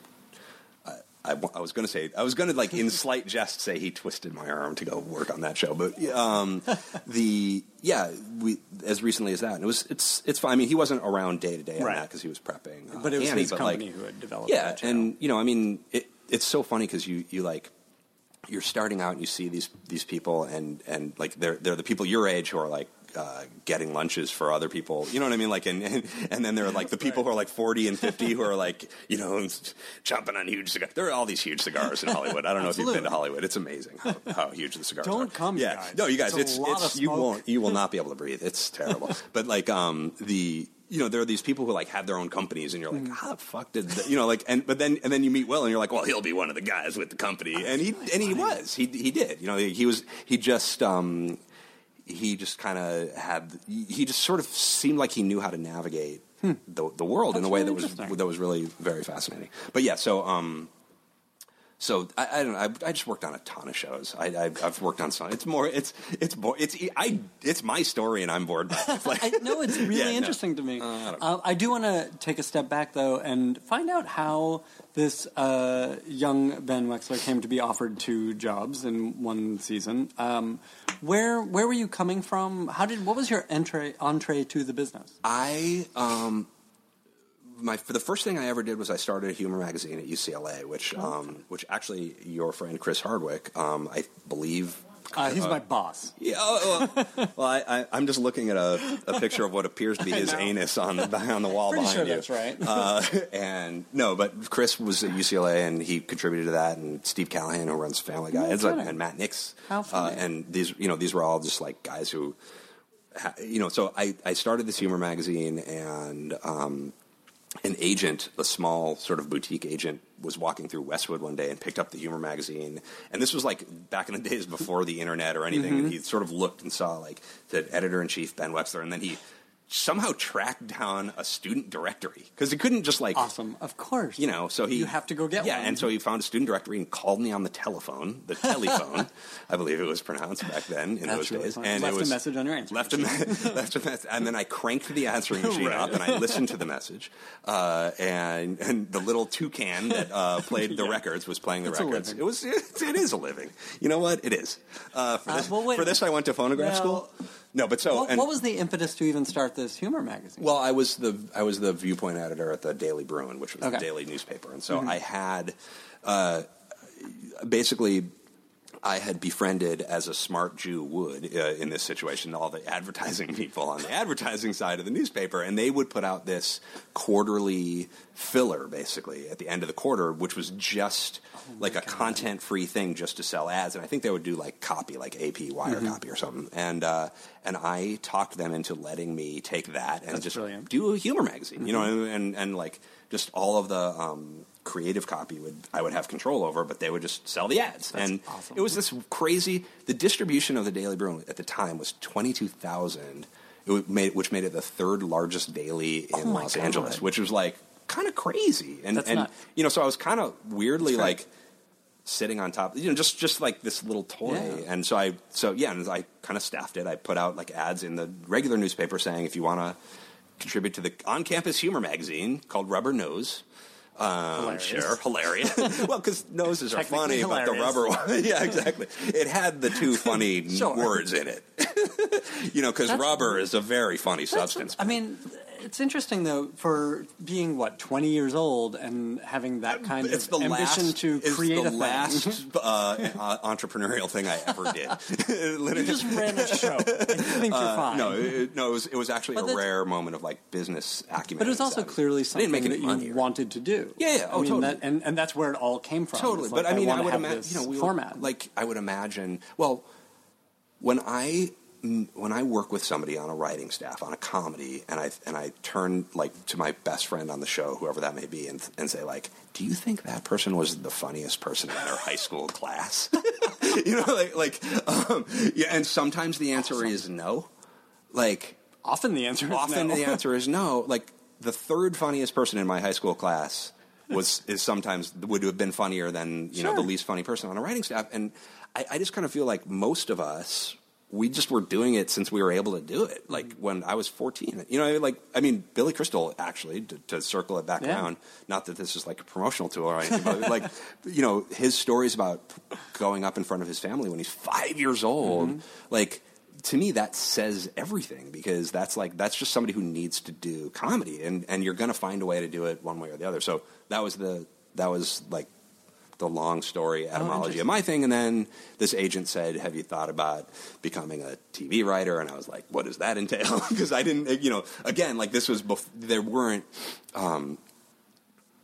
I, I, was going to say I was going to like in slight jest say he twisted my arm to go work on that show, but um, the yeah we as recently as that and it was it's it's fine. I mean he wasn't around day to day on Right. that because he was prepping, uh, But it was Annie, his but, company like, who had developed yeah, that show. and you know, I mean, it, it's so funny because you you like you're starting out and you see these these people and and like they're they're the people your age who are like. Uh, getting lunches for other people, you know what I mean? Like, and and, and then there are like the people who are like forty and fifty who are like, you know, chomping on huge cigars. There are all these huge cigars in Hollywood. I don't know if you've been to Hollywood. It's amazing how, how huge the cigars are. Don't come, yeah. guys. No, you guys, It's it's, it's you won't you will not be able to breathe. It's terrible. but like um the you know there are these people who like have their own companies and you're like Mm. how the fuck did the, you know like and but then and then you meet Will and you're like well he'll be one of the guys with the company and he and he was he he did you know he, he was he just um he just kind of had he just sort of seemed like he knew how to navigate the the world in Hmm. A way really that was that was really very fascinating. But yeah, so um so I, I don't know. I, I just worked on a ton of shows. I, I, I've worked on some. It's more. It's it's bo- it's I. It's my story, and I'm bored by it. It's like, I know it's really Yeah, no. interesting to me. Uh, I Uh, I do want to take a step back though and find out how this uh, young Ben Wexler came to be offered two jobs in one season. Um, where where were you coming from? How did what was your entree entree to the business? I um my for the first thing I ever did was I started a humor magazine at UCLA, which um which actually your friend Chris Hardwick um I believe Uh, he's my boss. Yeah, oh, well, well I, I, I'm just looking at a, a picture of what appears to be his anus on the on the wall Pretty behind sure you. that's right. Uh, and no, but Chris was at UCLA and he contributed to that, and Steve Callaghan, who runs Family Guy, and, kidding. and Matt Nix. How Uh, funny. and these, you know, these were all just like guys who, ha- you know. So I, I started this humor magazine, and um, an agent, a small sort of boutique agent, was walking through Westwood one day and picked up the humor magazine. And this was like back in the days before the internet or anything. Mm-hmm. And he sort of looked and saw like the editor in chief Ben Wexler, and then he somehow tracked down a student directory because he couldn't just like Awesome. Of course. you know, so he You have to go get yeah, one. and so he found a student directory and called me on the telephone, the telephone, I believe it was pronounced back then in That's those really days. funny. And Left it a was, message on your answering left a me- left a message, and then I cranked the answering machine Right. up and I listened to the message, uh, and and the little toucan that uh, played the records was playing the It's a records. living. It was it, it is a living. You know what? It is. Uh, for Uh, this, well, wait for this, minute. I went to phonograph school. No, but so What, and, what was the impetus to even start this humor magazine? well, I was the I was the viewpoint editor at the Daily Bruin, which was Okay. the daily newspaper, and so I had uh, basically. I had befriended, as a smart Jew would uh, in this situation, all the advertising people on the advertising side of the newspaper, and they would put out this quarterly filler, basically at the end of the quarter, which was just like a content-free thing, just to sell ads. And I think they would do like copy, like AP wire copy or something. And uh, and I talked them into letting me take that and That's just brilliant. do a humor magazine, you know, and, and and like just all of the um, creative copy would I would have control over, but they would just sell the ads, That's and awesome. it was this crazy. The distribution of the Daily Bruin at the time was twenty two thousand, which made it the third largest daily oh in Oh Los God. Angeles, which was like kind of crazy, and That's and you know, so I was kind of weirdly like sitting on top, you know, just just like this little toy. Yeah. And so I, so yeah, and I kind of staffed it. I put out like ads in the regular newspaper saying if you want to contribute to the on-campus humor magazine called Rubber Nose. Um, Hilarious. sure, hilarious. well, because noses are funny, but the rubber one, yeah, exactly. It had the two funny Sure. words in it. you know, because rubber is a very funny substance. I mean, it's interesting though for being what twenty years old and having that kind it's of the ambition last, to it's create the a thing. last uh, uh, entrepreneurial thing I ever did. Literally. You just ran a show. you think you're fine. Uh, No, it, no, it was, it was actually But a rare moment of like business acumen. but it was also savvy. clearly something that you money. wanted to do. Yeah, yeah. Oh, I mean, totally. That, and, and that's where it all came from. Totally, It's but I mean, I, wanna would imagine, you know, we format. like I would imagine. Well, when I when I work with somebody on a writing staff on a comedy, and I and I turn like to my best friend on the show, whoever that may be, and and say like, "Do you think that person was the funniest person in their high school class?" you know, like like um, yeah, and sometimes the answer is no. Like often the answer is often no. the answer is no. Like the third funniest person in my high school class was is sometimes would have been funnier than you know the least funny person on a writing staff. And I, I just kind of feel like most of us we just were doing it since we were able to do it. Like Mm-hmm. when I was fourteen, you know, like I mean Billy Crystal actually to, to circle it back Yeah. around. Not that this is like a promotional tool or anything, but like you know his stories about going up in front of his family when he's five years old, Mm-hmm. like to me that says everything because that's like that's just somebody who needs to do comedy and and you're going to find a way to do it one way or the other so that was the that was like the long story etymology of my thing and then this agent said have you thought about becoming a tv writer and i was like what does that entail because i didn't you know again like this was bef- there weren't um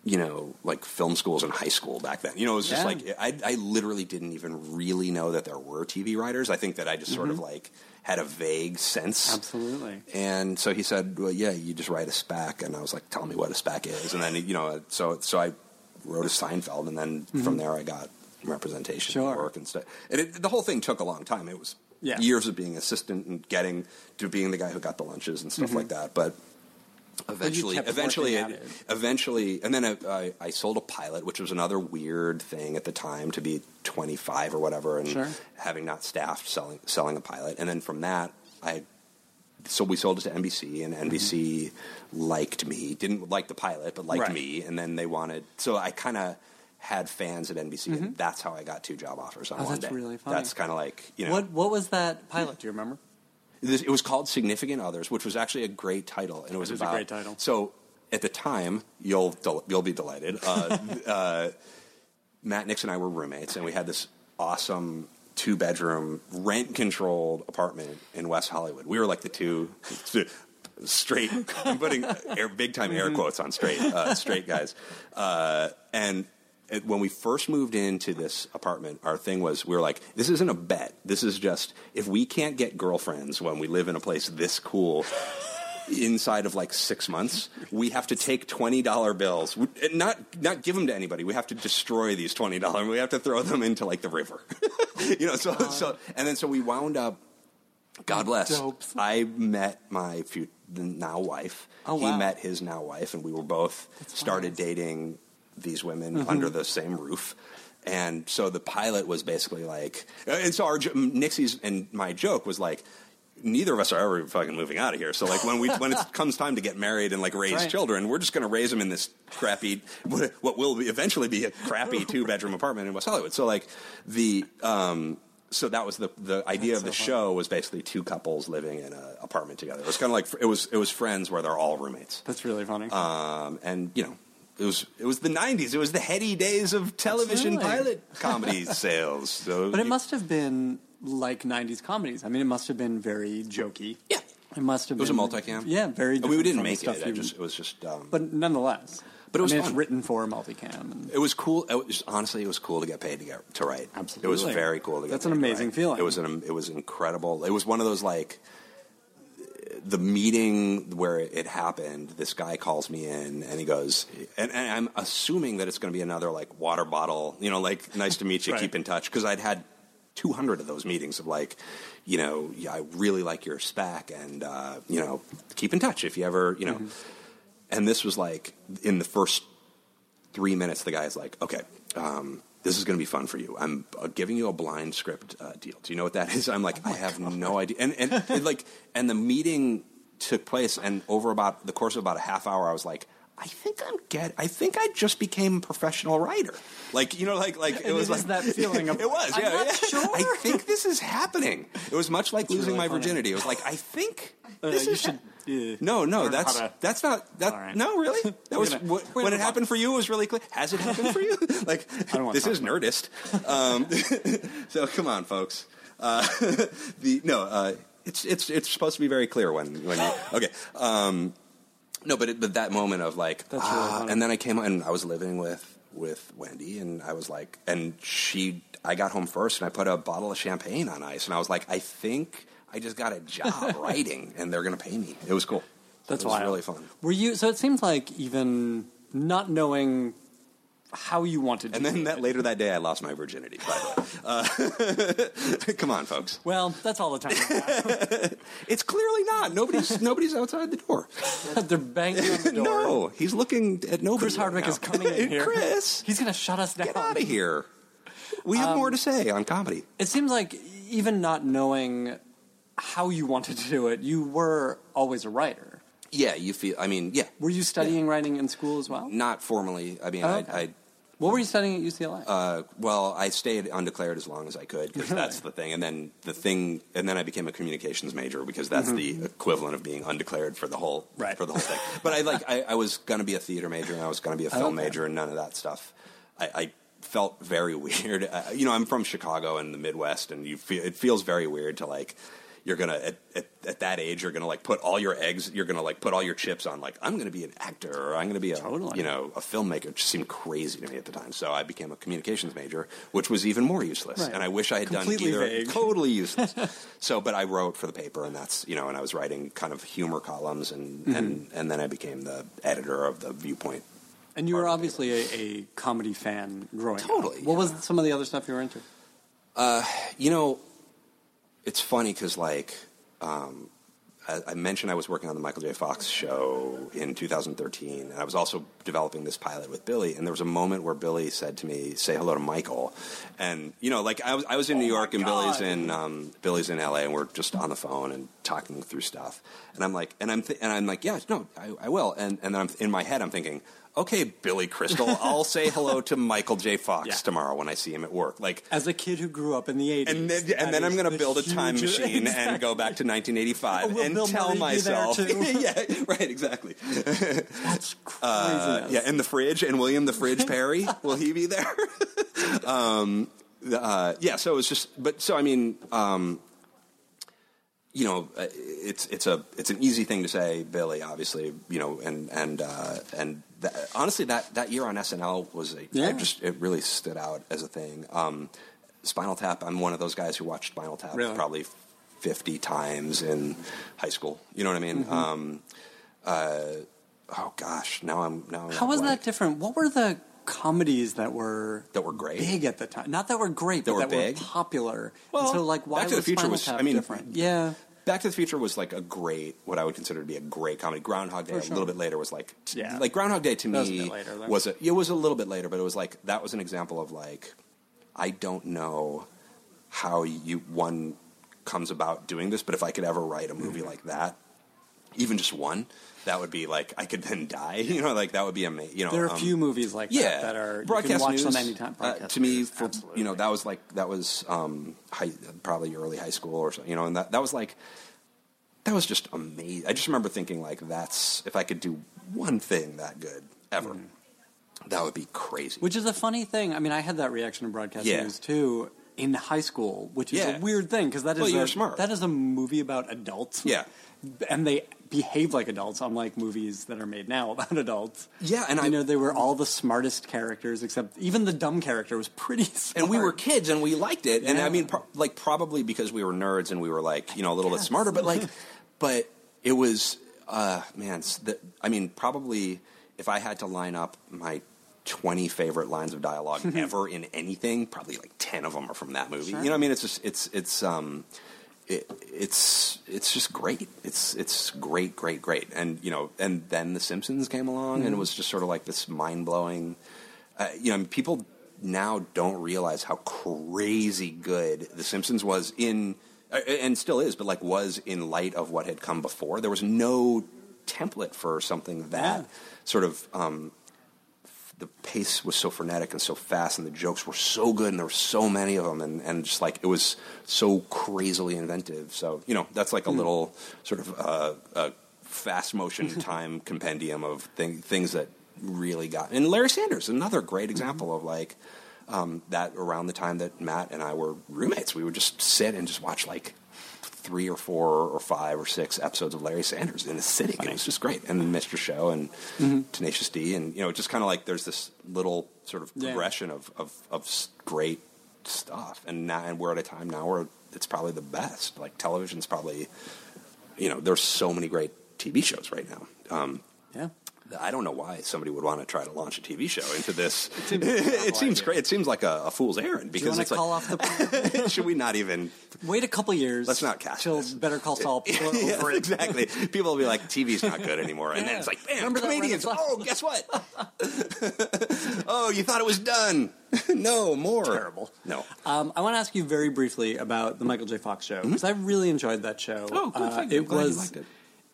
you know, like film schools in high school back then. You know, it was just Yeah. like I, I literally didn't even really know that there were TV writers. I think that I just sort of like had a vague sense. Mm-hmm. Absolutely. And so he said, "Well, yeah, you just write a spec." And I was like, "Tell me what a spec is." And then you know, so so I wrote a Seinfeld, and then from there I got representation Mm-hmm. Sure. work and stuff. And it, the whole thing took a long time. It was Yeah. years of being assistant and getting to being the guy who got the lunches and stuff like that. But eventually, eventually, it. eventually, and then I, I, I sold a pilot, which was another weird thing at the time to be 25 or whatever, and Sure. having not staffed selling selling a pilot. And then from that, I so we sold it to NBC, and NBC liked me, didn't like the pilot, but liked Right. me, and then they wanted. So I kind of had fans at NBC, and that's how I got two job offers on Mm-hmm. Oh, one that's day. really funny. That's kind of like you know What What was that pilot? Do you remember? this, it was called Significant Others, which was actually a great title, and it was It a about great title. So at the time, you'll del- you'll be delighted. Uh, uh, Matt Nix and I were roommates, and we had this awesome two bedroom rent controlled apartment in West Hollywood. We were like the two straight. I'm putting air, big time air quotes on straight uh, straight guys. Uh, and it, when we first moved into this apartment, our thing was we were like, this isn't a bet. This is just if we can't get girlfriends when we live in a place this cool. Inside of like six months, we have to take twenty dollar bills, We- and not not give them to anybody. We have to destroy these twenty dollar. We have to throw them into like the river, you know. So so, and then so we wound up God bless. Dopes. I met my now wife. Oh, wow. He met his now wife, and we were both started dating these women Mm-hmm. under the same roof. And so the pilot was basically like, and so our Nixie's and my joke was like, neither of us are ever fucking moving out of here. So like when we when it comes time to get married and like raise Right. children, we're just going to raise them in this crappy what what will be, eventually be a crappy two bedroom apartment in West Hollywood. So like the um, so that was the the idea of the show was basically two couples living in an apartment together. It was kind of like it was it was friends where they're all roommates. That's really funny. Um, and you know. It was it was the '90s. It was the heady days of television Absolutely. pilot comedy sales. So but it must have been like '90s comedies. I mean, it must have been very jokey. yeah. It must have. Been. It was a been, multicam. Yeah, very. And we didn't make stuff it. You- just it was just. Um, but nonetheless. But it was I mean, it's written for a multicam. And It was cool. It was, honestly, it was cool to get paid to get to write. Absolutely. it was very cool to get. Paid. That's paid an to amazing write. feeling. It was an. It was incredible. It was one of those like the meeting where it happened. This guy calls me in and he goes, and, and I'm assuming that it's going to be another like water bottle. You know, like nice to meet you, Right. keep in touch because I'd had. 200 of those meetings of like, you know, yeah, I really like your spec and, uh, you know, keep in touch if you ever, you know. Mm-hmm. And this was like in the first three minutes, the guy's like, okay, um, this is going to be fun for you. I'm uh, giving you a blind script uh, deal. Do you know what that is? I'm like, I have no idea. And, and it, like, and the meeting took place, and over about the course of about a half hour, I was like, I think I'm get. I think I just became a professional writer. Like you know, like like it And was it like that feeling of, it was. "I'm yeah, not yeah. sure." I think this is happening. It was much like losing really my funny. virginity. It was like I think Uh, this you is. should. uh, No, no, learn that's to- that's not that. All right. No, really, that was gonna- wh- we're when gonna it happened for you. It was really clear. Has it happened for you? like don't this is Nerdist. Um, so come on, folks. Uh, the no, uh, it's it's it's supposed to be very clear when when you okay. Um, no, but it, but that moment of like, That's really ah, funny. and then I came and I was living with with Wendy, and I was like, and she, I got home first, and I put a bottle of champagne on ice, and I was like, I think I just got a job writing, and they're gonna pay me. It was cool. That's it was wild. really fun. Were you? So it seems like even not knowing how you wanted to. Do it. and then that later that day, I lost my virginity. By the way, uh, come on, folks. Well, that's all the time. It's clearly not. Nobody's nobody's outside the door. They're banging on the door. No, he's looking at nobody. Chris Hardwick right is coming in here. Chris, He's going to shut us down. get out of here. We have more to say on comedy. It seems like even not knowing how you wanted to do it, you were always a writer. Yeah, you feel. I mean, yeah, Were you studying writing in school as well? not formally. I mean, Oh, I. I What were you studying at UCLA? Uh, well, I stayed undeclared as long as I could because that's the thing. And then the thing, and then I became a communications major because that's the equivalent of being undeclared for the whole Mm-hmm. Right. for the whole thing. But I like I, I was going to be a theater major and I was going to be a film Okay. major and none of that stuff. I, I felt very weird. Uh, you know, I'm from Chicago and the Midwest, and you feel it feels very weird to like. You're gonna at, at, at that age. You're gonna like put all your eggs. You're gonna like put all your chips on. Like I'm gonna be an actor, or I'm gonna be a Totally. you know a filmmaker. It just seemed crazy to me at the time. So I became a communications major, which was even more useless. Right. And I wish I had Completely done either. vague. Totally useless. so, but I wrote for the paper, and that's you know, and I was writing kind of humor columns, and Mm-hmm. and and then I became the editor of the Viewpoint. and you were obviously a, a comedy fan growing Totally, up. What was some of the other stuff you were into? You know, it's funny because like. Um, I I mentioned I was working on the Michael J. Fox show in 2013, and I was also developing this pilot with Billy. And there was a moment where Billy said to me, "Say hello to Michael," and you know, like I was, I was in New York, and Billy's in um, Billy's in LA, and we're just on the phone and talking through stuff. And I'm like, and I'm th- and I'm like, yeah, no, I, I will. And and then I'm in my head, I'm thinking. Okay, Billy Crystal, I'll say hello to Michael J. Fox Yeah. tomorrow when I see him at work. Like, As a kid who grew up in the 80s. and then, and then I'm going to build a time huge- machine and go back to 1985 Oh, and Bill tell Murray myself, yeah, right, exactly. That's crazy. Uh, yeah, and the fridge and William the Fridge Perry, will he be there? um, uh, yeah, so it was just, but so I mean, um, you know, uh, it's it's a it's an easy thing to say, Billy. Obviously, you know, and and uh, and that, honestly, that that year on SNL was a Yeah. it just it really stood out as a thing. Um, Spinal Tap. I'm one of those guys who watched Spinal Tap Really? probably 50 times in high school. You know what I mean? Mm-hmm. Um, uh, oh gosh, now I'm now. I'm How was blank. that different? What were the comedies that were That were great? big at the time? Not that were great, That but were that big? were popular. Well, And so like, why Back to the Future Spinal was- Tap I mean, different? Yeah, Back to the Future was like a great, what I would consider to be a great comedy. Groundhog Day, For a little bit later, was like, Yeah. like Groundhog Day to That was a me later, was a, it was a little bit later, but it was like that was an example of like, I don't know how you one comes about doing this, but if I could ever write a movie Mm-hmm. like that, even just one, that would be like I could then die. You know, like that would be amazing. You know, there are a um, few movies like yeah, that that are broadcast you can watch news, them anytime. uh, to me, for absolutely. you know, that was like that was um, high, probably early high school or something. You know, and that that was like that was just amazing. I just remember thinking like, that's if I could do one thing that good ever, that would be crazy. Mm-hmm. Which is a funny thing. I mean, I had that reaction to broadcast Yeah. news too in high school, which is Yeah. a weird thing because that is Well, a, smart. that is a movie about adults. Yeah. and they behave like adults, unlike movies that are made now about adults. Yeah, and you I- know they were all the smartest characters, except even the dumb character was pretty. Smart. and we were kids and we liked it and i mean pro- like probably because we were nerds and we were like you know a little bit smarter but like but it was uh man the, i mean probably if i had to line up my 20 favorite lines of dialogue ever in anything probably like 10 of them are from that movie Sure. you know what i mean it's just it's it's um it, it's it's just great. It's it's great, great, great. And you know, and then The Simpsons came along, and it was just sort of like this mind blowing. Uh, you know, people now don't realize how crazy good The Simpsons was in, uh, and still is, but like was in light of what had come before. There was no template for something that Yeah. sort of um, the pace was so frenetic and so fast, and the jokes were so good, and there were so many of them, and, and just like it was so crazily inventive. So you know, that's like a little sort of uh, a fast motion time compendium of thing, things that really got. And Larry Sanders, another great example of like um, that. Around the time that Matt and I were roommates, we would just sit and just watch like three or four or five or six episodes of Larry Sanders in a sitting. It was just great. And then Mr. Show and Tenacious D, and you know, just kind of like there's this little sort of Yeah. progression of, of of great stuff. And now, and we're at a time now where it's probably the best. Like television's probably, you know, there's so many great TV shows right now. Um, yeah. I don't know why somebody would want to try to launch a TV show into this. It seems seems, like a terrible idea. great. It seems like a, a fool's errand Do you because it's call like, off the should we not even wait a couple years? Let's not cast till this. Better Call Saul. People are yeah, over it. exactly. People will be like, TV's not good anymore. And then it's like, bam, Remember that comedians. Renaissance? Oh, guess what? oh, you thought it was done. no, more. Terrible. No. Um, I want to ask you very briefly about the Michael J. Fox show because I really enjoyed that show. Mm-hmm. Oh, good. Uh, Thank you. I'm it glad you was liked it.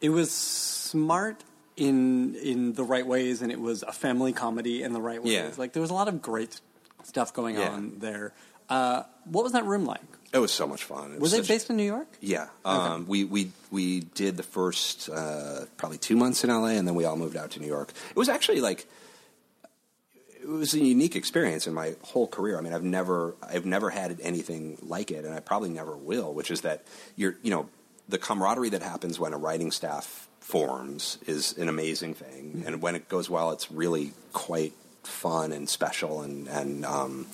it was smart in in the right ways, and it was a family comedy in the right ways. Yeah. Like there was a lot of great stuff going Yeah. on there. Uh, what was that room like? It was so much fun. It Was such- it based in New York? Yeah, um, we we we did the first uh, probably two months in LA, and then we all moved out to New York. It was actually like it was a unique experience in my whole career. I mean, I've never I've never had anything like it, and I probably never will. Which is that you're you know the camaraderie that happens when a writing staff forms is an amazing thing, and when it goes well, it's really quite fun and special and and um,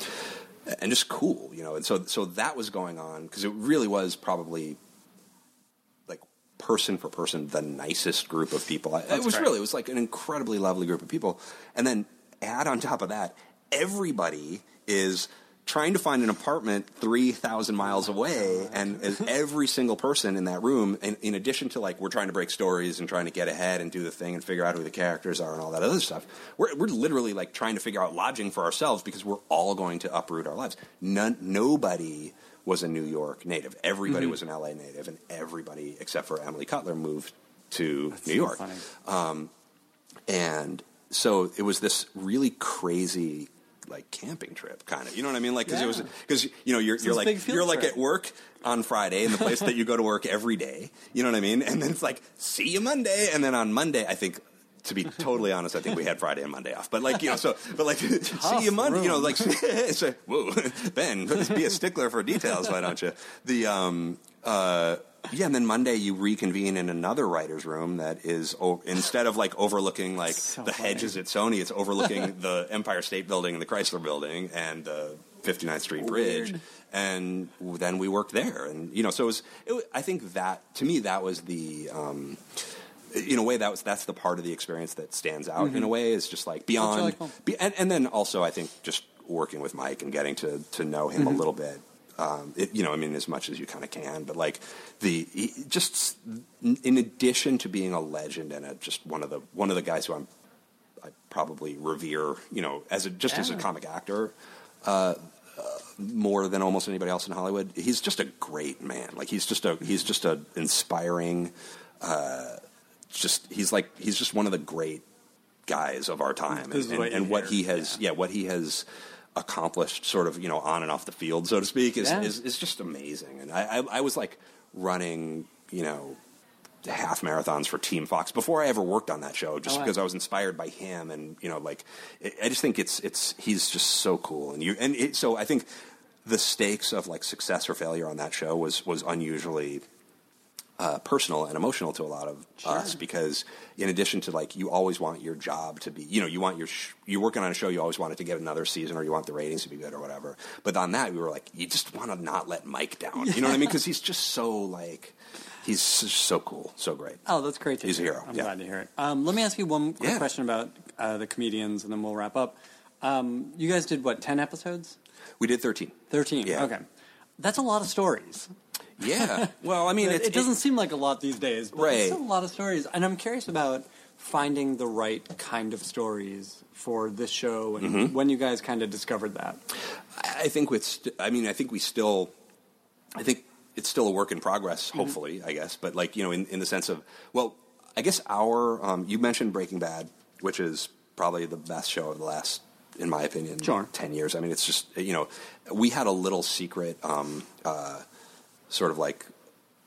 and just cool, you know. And so so that was going on because it really was probably like person for person the nicest group of people. I- it was really it was like an incredibly lovely group of people, and then add on top of that, everybody is trying to find an apartment 3000 miles away and as every single person in that room in, in addition to like we're trying to break stories and trying to get ahead and do the thing and figure out who the characters are and all that other stuff we're, we're literally like trying to figure out lodging for ourselves because we're all going to uproot our lives None, nobody was a new york native everybody Mm-hmm. was an la native and everybody except for emily cutler moved to That's new so york funny. and so it was this really crazy like camping trip kind of you know what i mean like because it was because you know you're, It's you're like you're like trip. at work on friday in the place that you go to work every day you know what i mean and then it's like see you monday and then on monday i think to be totally honest, I think we had Friday and Monday off. But like you know, so but like see you Monday. You know, like say, whoa, Ben, be a stickler for details. Why don't you? The um uh. Yeah, and then Monday you reconvene in another writer's room that is o- instead of like overlooking like So the funny. hedges at Sony, it's overlooking the Empire State Building and the Chrysler Building and the 59th Street Bridge. And then we worked there, and you know, so it was. It I think that to me that was the. Um, in a way, that was that's the part of the experience that stands out. In a way, is just like beyond, really cool. be, and, and then also I think just working with Mike and getting to to know him a little bit. Um, it, you know, I mean, as much as you kind of can, but like the he, just in addition to being a legend and a, just one of the one of the guys who I'm I probably revere, you know, as a, just as a comic actor, uh, uh, more than almost anybody else in Hollywood. He's just a great man. Like he's just a he's just a inspiring. Uh, just he's like he's just one of the great guys of our time, and, and, and what he has, yeah. what he has accomplished, sort of, you know, on and off the field, so to speak, is Yeah. is, is just amazing. And I, I, I was like running, you know, half marathons for Team Fox before I ever worked on that show, just Oh, wow. because I was inspired by him, and you know, like I I just think it's it's he's just so cool, and you and it, so I think the stakes of like success or failure on that show was was unusually uh, personal and emotional to a lot of us because in addition to like you always want your job to be you know you want your sh- you're working on a show you always want it to get another season or you want the ratings to be good or whatever but on that we were like you just want to not let Mike down you know what I mean because he's just so like he's so cool so great Oh, that's great to He's a hero, I'm yeah. glad to hear it. Um, let me ask you one quick Yeah. question about uh, the comedians, and then we'll wrap up. Um, you guys did what? Ten episodes? we did 13 Thirteen. Yeah. Okay. That's a lot of stories. Yeah well I mean it, it's, it doesn't seem like a lot these days, but Right. it's still a lot of stories. And I'm curious about finding the right kind of stories for this show, and Mm-hmm. when you guys kind of discovered that. I think it's. I mean, I think we still. I think it's still a work in progress. Mm-hmm. Hopefully, I guess. But like you know, in, in the sense of well, I guess our. Um, you mentioned Breaking Bad, which is probably the best show of the last, in my opinion, Sure. ten years. I mean, it's just you know, we had a little secret, um, uh, sort of like.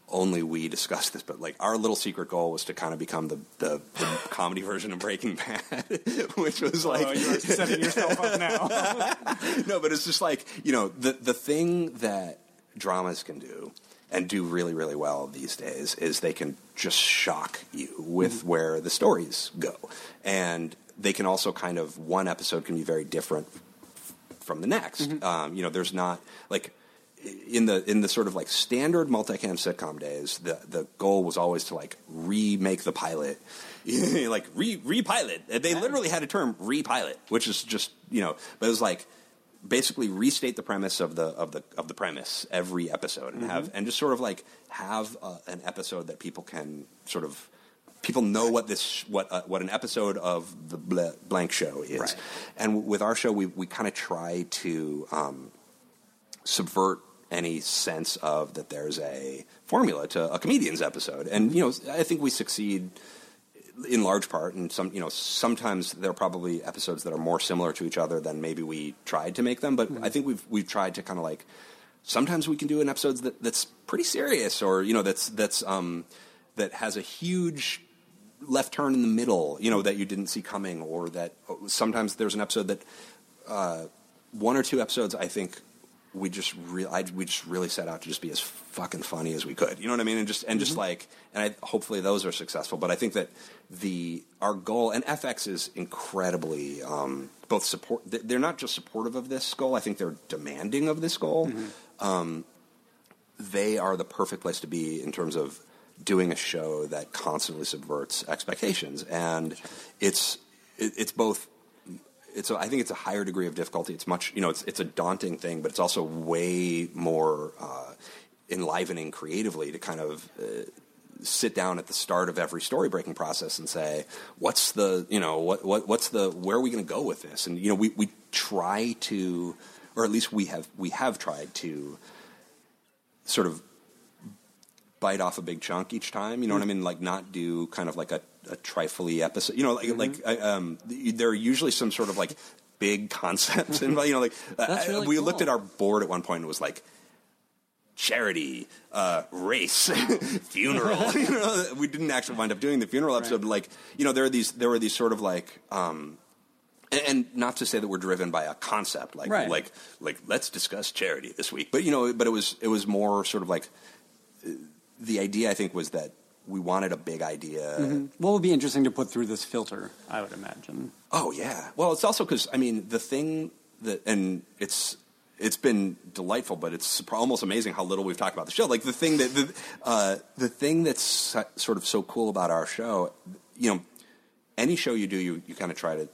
Only we discussed this, but like our little secret goal was to kind of become the, the, the comedy version of Breaking Bad, which was like oh, you're setting yourself up now. no, but it's just like you know the the thing that dramas can do and do really really well these days is they can just shock you with Mm-hmm. where the stories go, and they can also kind of one episode can be very different from the next. Mm-hmm. Um, you know, there's not like in the in the sort of like standard multicam sitcom days, the the goal was always to like remake the pilot, like re repilot. They literally had a term repilot, which is just you know, but it was like basically restate the premise of the of the of the premise every episode and have and just sort of like have uh, an episode that people can sort of people know what this what uh, what an episode of the bl- blank show is Right. and with our show we we kind of try to um, subvert any sense of that there's a formula to a comedian's episode. And you know i think we succeed in large part and some you know sometimes there are probably episodes that are more similar to each other than maybe we tried to make them. But i think we've we've tried to kind of like sometimes we can do an episode that, that's pretty serious or you know that's that's um that has a huge left turn in the middle you know that you didn't see coming or that sometimes there's an episode that uh, one or two episodes I think we just re- I, we just really set out to just be as fucking funny as we could. You know what I mean? And just and just like and I, hopefully those are successful. But I think that the our goal and FX is incredibly um, both support. they- They're not just supportive of this goal. I think they're demanding of this goal. Um, they are the perfect place to be in terms of doing a show that constantly subverts expectations, and it's it, it's both it's a, I think it's a higher degree of difficulty. It's much you know it's it's a daunting thing, but it's also way more uh, enlivening creatively to kind of. Uh, sit down at the start of every story breaking process and say what's the you know what, what what's the where are we going to go with this and you know we we try to or at least we have we have tried to sort of bite off a big chunk each time. You know what I mean? Like not do kind of like a, a trifly episode. You know, like like I, um, there are usually some sort of like big concepts involved. You know, like uh, That's really we cool. looked at our board at one point and it was like charity, uh, race, funeral. you know, we didn't actually wind up doing the funeral episode, but like, you know, there are these, there were these sort of like, um, and, and not to say that we're driven by a concept, like, Right. like, like, let's discuss charity this week. But you know, but it was, it was more sort of like, uh, the idea I think was that we wanted a big idea. What would be interesting to put through this filter? I would imagine. Oh yeah. Well, it's also because I mean the thing that, and it's it's been delightful, but it's almost amazing how little we've talked about the show. Like the thing that the uh, the thing that's sort of so cool about our show, you know, any show you do, you you kind of try to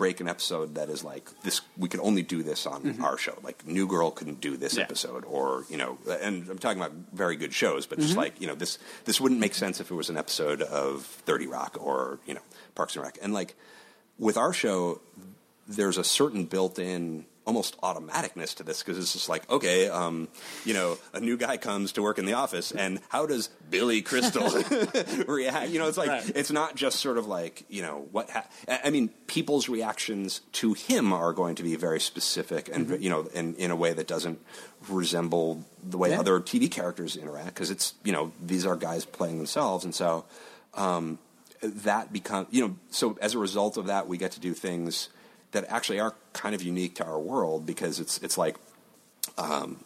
break an episode that is like this. We could only do this on mm-hmm. our show. Like New Girl couldn't do this Yeah. episode, or you know, and I'm talking about very good shows, but just mm-hmm. like you know, this this wouldn't make sense if it was an episode of Thirty Rock or you know Parks and Rec, and like with our show, there's a certain built-in almost automaticness to this because it's just like okay um, you know a new guy comes to work in the office and how does billy crystal react you know it's like Right. it's not just sort of like you know what ha- I mean people's reactions to him are going to be very specific and Mm-hmm. you know in, in a way that doesn't resemble the way Yeah. other TV characters interact because it's you know these are guys playing themselves and so um, that become you know so as a result of that we get to do things that actually are kind of unique to our world because it's it's like um,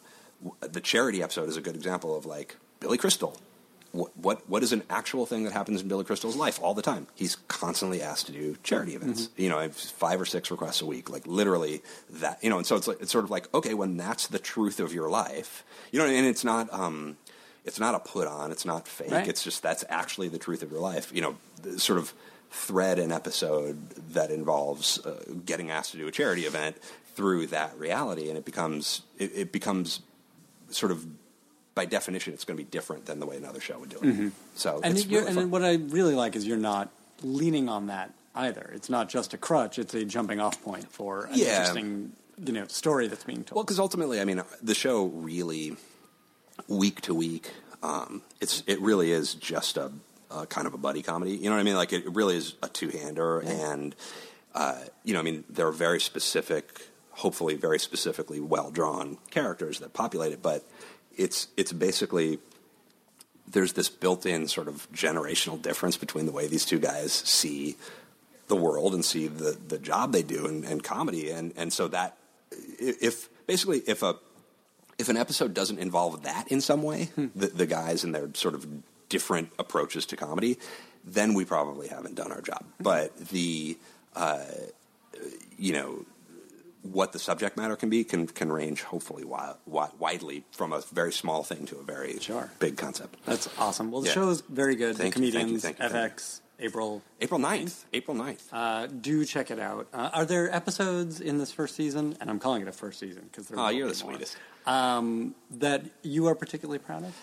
the charity episode is a good example of like Billy Crystal. What, what what is an actual thing that happens in Billy Crystal's life all the time? He's constantly asked to do charity events. You know, five or six requests a week, like literally that. You know, and so it's like, it's sort of like okay, when that's the truth of your life, you know, and it's not um, it's not a put on, it's not fake. Right. It's just that's actually the truth of your life. You know, sort of thread an episode that involves uh, getting asked to do a charity event through that reality, and it becomes it, it becomes sort of by definition, it's going to be different than the way another show would do it. So And, really and what I really like is you're not leaning on that either. It's not just a crutch; it's a jumping off point for an Yeah. interesting, you know, story that's being told. Well, because ultimately, I mean, the show really, week to week, um, it's it really is just a, a kind of a buddy comedy. You know what I mean? Like it really is a two hander, and uh, you know, I mean, there are very specific, hopefully, very specifically well drawn characters that populate it, but it's it's basically there's this built in sort of generational difference between the way these two guys see the world and see the, the job they do in, in comedy and, and so that if basically if a if an episode doesn't involve that in some way the, the guys and their sort of different approaches to comedy then we probably haven't done our job but the uh, you know what the subject matter can be can can range hopefully wi- wi- widely from a very small thing to a very Sure. big concept that's awesome. Well, the Yeah. show is very good. Thank the you, thank you, thank you, FX, April. April 9th April 9th Uh, do check it out. Uh, are there episodes in this first season? And I'm calling it a first season because they're. oh you're the sweetest Um, that you are particularly proud of.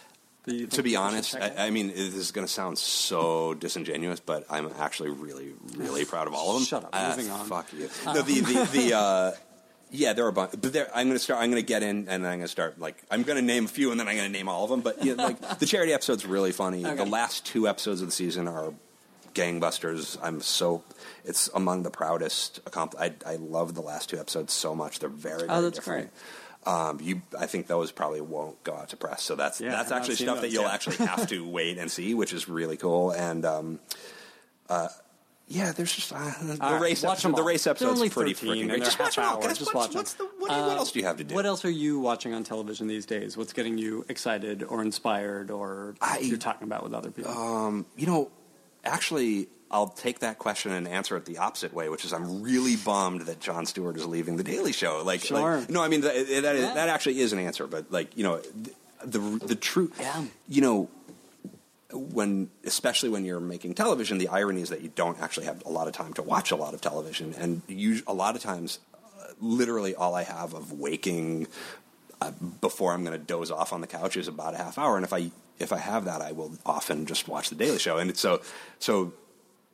To be honest. I, I mean, this is going to sound so disingenuous, but I'm actually really, really proud of all of them. Shut up. Ah, Moving on. Fuck you. No, the the, the uh, yeah, there are a bunch, but there, I'm going to start. I'm going to get in, and then I'm going to start like I'm going to name a few, and then I'm going to name all of them. But yeah, like the charity episode's really funny. Okay. The last two episodes of the season are gangbusters. I'm so it's among the proudest. Accompl- I I love the last two episodes so much. They're very, very Oh, that's different. Um, you, I think those probably won't go out to press. So that's Yeah, that's actually stuff that you'll yet. actually have to wait and see, which is really cool. And um, uh, yeah, there's just uh, the right, race. watch Episode, the race They're episode's pretty 13 freaking great. Just watch them all, guys. Just watch them. what's the- what, you- what Uh, else do you have to do? What else are you watching on television these days? What's getting you excited or inspired or I- you're talking about with other people? You know, actually, I'll take that question and answer it the opposite way, which is I'm really bummed that Jon Stewart is leaving the Daily Show. Like, Sure. like- no, I mean that that, is, Yeah. that actually is an answer, but like you know, the the, the truth. Yeah. You know, when especially when you're making television, the irony is that you don't actually have a lot of time to watch a lot of television, and you, a lot of times, uh, literally all I have of waking uh, before I'm going to doze off on the couch is about a half hour, and if I if I have that, I will often just watch the Daily Show, and it's so so.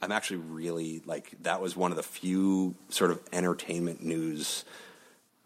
I'm actually really like that was one of the few sort of entertainment news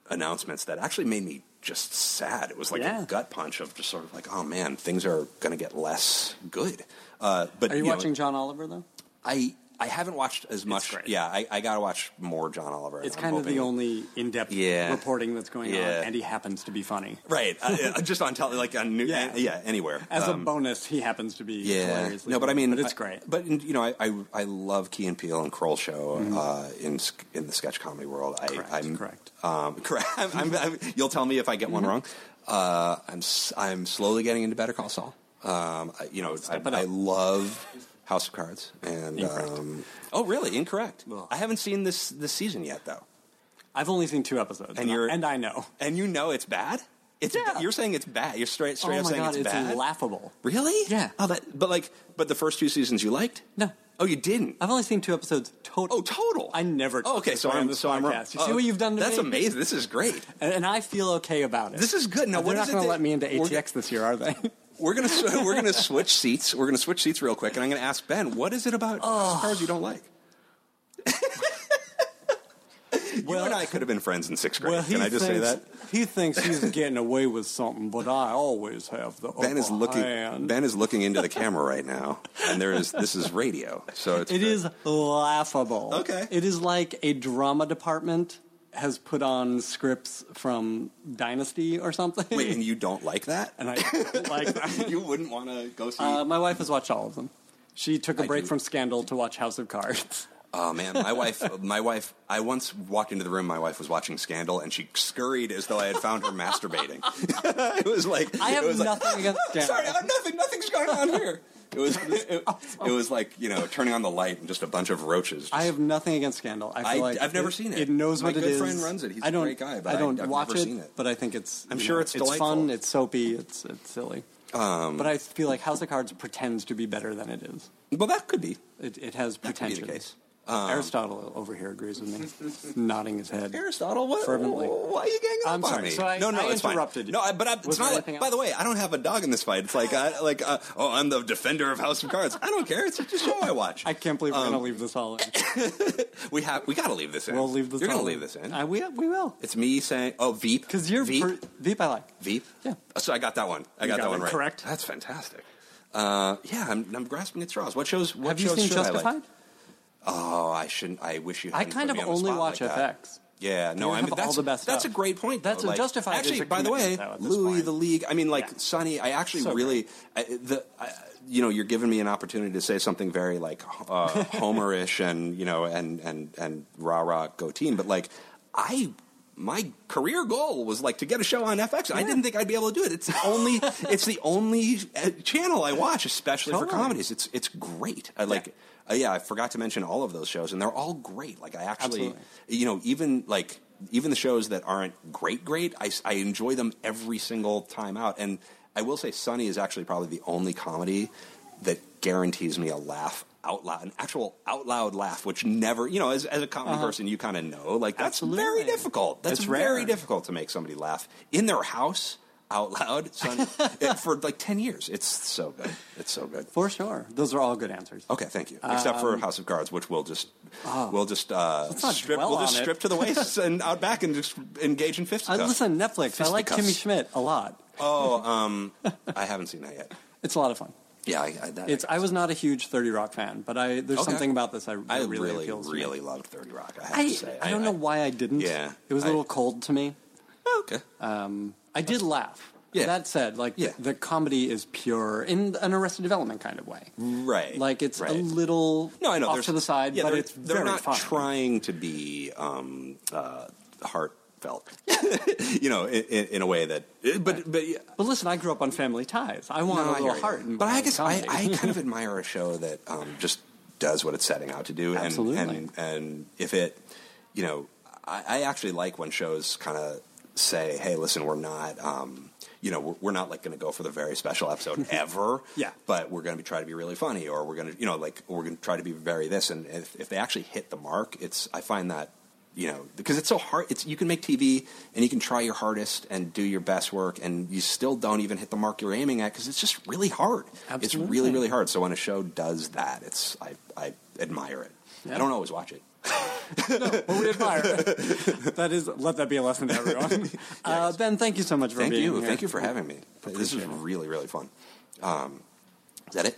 announcements that actually made me just sad. It was like Yeah. a gut punch of just sort of like, oh man, things are going to get less good. Uh, but are you, know, watching John Oliver though? I I haven't watched as much. great. Yeah, I, I got to watch more John Oliver. It's I'm kind of the only in-depth Yeah. reporting that's going Yeah. on, and he happens to be funny. right. Uh, uh, just on tele, like on new, Yeah. yeah, anywhere. As Um, a bonus, he happens to be Yeah, hilariously no, but I funny, mean, but it's I- great. But you know, I I, I love Key and Peele and Kroll show Mm-hmm. uh, in sk- in the sketch comedy world. I, Correct, I'm correct. Um, correct. I'm, I'm, I'm, you'll tell me if I get one Mm-hmm. wrong. Uh, I'm s- I'm slowly getting into Better Call Saul. Um, I, you know, I, Step it I love House of Cards. And um, oh, really? Incorrect. Well. I haven't seen this this season yet, though. I've only seen two episodes, And you're- and I know. And you know it's bad. It's Yeah. you're saying it's bad. You're straight straight oh up saying god, it's it's bad. laughable. Really? Yeah. Oh, that. But like, but the first two seasons you liked? No, Oh, you didn't. I've only seen two episodes total. Oh, total. I never. Oh, okay, touched so I'm this so I'm wrong. podcast. You see Oh, what you've done to That's me? amazing. This is great. and, and I feel okay about it. This is good. Now, They're what not going to let me into ATX this year, are they? We're gonna we're gonna switch seats. We're gonna switch seats real quick, and I'm gonna ask Ben, what is it about cars you don't like? you and I could have been friends in sixth grade. well, Can I just say that? He thinks he's getting away with something, but I always have the Ben is looking. hand. Ben is looking into the camera right now, and there is this is radio, so it's It very- is laughable. Okay. It is like a drama department has put on scripts from Dynasty or something. Wait, and you don't like that? and I like that. you wouldn't want to go see? Uh, my wife has watched all of them. She took a I break do. from Scandal to watch House of Cards. Oh man, my wife, my wife. I once walked into the room. My wife was watching Scandal, and she scurried as though I had found her masturbating. it was like I have was like, nothing against Scandal. Sorry, nothing. Nothing's going on here. It was. It, it was like you know, turning on the light and just a bunch of roaches. just- I have nothing against Scandal. I feel I- like I've never seen it. It knows My what it good friend runs it. He's I a don't, great guy, but I don't I- I've watch never it, seen it. but I think it's. I'm sure know, it's It's fun. It's soapy. It's it's silly. Um, but I feel like House of Cards pretends to be better than it is. well, that could be. It, it has That could be the pretension. case. Um, Aristotle over here agrees with me, nodding his head. Aristotle, what? Fervently. Why are you ganging up I'm on me? So I- no, no, I it's fine. interrupted you. No, I, but I, it's not. Like, by the way, I don't have a dog in this fight. It's like, I, like, uh, oh, I'm the defender of House of Cards. I don't care. It's just a show I watch. I can't believe we're Um, going to leave this all in. we have. We got to leave this in. We'll leave this. You're gonna leave this in. Uh, we we will it's me saying, "Oh, Veep," because you're Veep. per- Veep. I like. Veep. Yeah. So I got that one. I got, got that one right. correct. That's fantastic. Uh, yeah, I'm, I'm grasping at straws. What shows? What Have you shows seen like? Justified? Oh, I shouldn't. I wish you. I kind of only watch like. FX. Yeah, no, I mean that's all the best That's stuff. a great point. That's though. a Like, Justified Actually, a by the way, though, Louie point. the League. I mean, like Yeah. Sunny. I actually So really I, the. I, you know, you're giving me an opportunity to say something very like uh, Homerish and you know and and and rah rah go team, but like I. My career goal was like to get a show on FX. I didn't think I'd be able to do it. It's the only, it's the only uh, channel I watch, especially for comedies. It's it's great. I like, uh, yeah, I forgot to mention all of those shows, and they're all great. Like I actually, Absolutely. you know, even like even the shows that aren't great, great, I, I enjoy them every single time out. And I will say, Sunny is actually probably the only comedy that guarantees me a laugh out loud, an actual out loud laugh, which never, you know, as, as a comedy person, you kind of know, like that's Uh-huh. Absolutely. very difficult. That's It's very rare. difficult to make somebody laugh in their house out loud son, it- for like ten years. It's so good. It's so good. For sure. Those are all good answers. Okay, thank you. Except for House of Cards, which we'll just we'll just uh, Um, oh. strip. We'll just it. strip to the waist and out back and just engage in Uh, I listen, to Netflix. I like Fisticuffs. Kimmy Schmidt a lot. Oh, um, I haven't seen that yet. It's a lot of fun. Yeah, I, I, that, It's. I was not a huge Thirty Rock fan, but I there's Okay. something about this I, that I really, really, appeals to really, me. loved Thirty Rock. I have I, to say. I don't know why I didn't. Yeah, it was a I- little cold to me. okay. Um, I did laugh. Yeah. That said, like Yeah. the comedy is pure in an Arrested Development kind of way. right. Like it's right. a little no, I know. off there's- to the side, yeah, but they're, it's they're very not fun. trying to be um, uh, heartfelt. you know, in, in, in a way that. But but yeah, But listen, I grew up on Family Ties. I want No, a little hear heart. But I guess I. I kind of admire a show that um, just does what it's setting out to do. And, Absolutely. And, and if it, you know, I, I actually like when shows kind of say, hey, listen, we're not. Um, you know, we're, we're not like going to go for the very special episode ever. Yeah. But we're going to be try to be really funny, or we're going to, you know, like we're going to try to be very this. And if, if they actually hit the mark, it's I find that you know because it's so hard. It's you can make TV and you can try your hardest and do your best work, and you still don't even hit the mark you're aiming at because it's just really hard. It's really really hard. So when a show does that, it's I I admire it. Yeah. I don't always watch it. But we admire it. that is, let that be a lesson to everyone. uh, ben, thank you so much for being Thank being you, here. thank you for having me. This is really really fun. Um, is that it?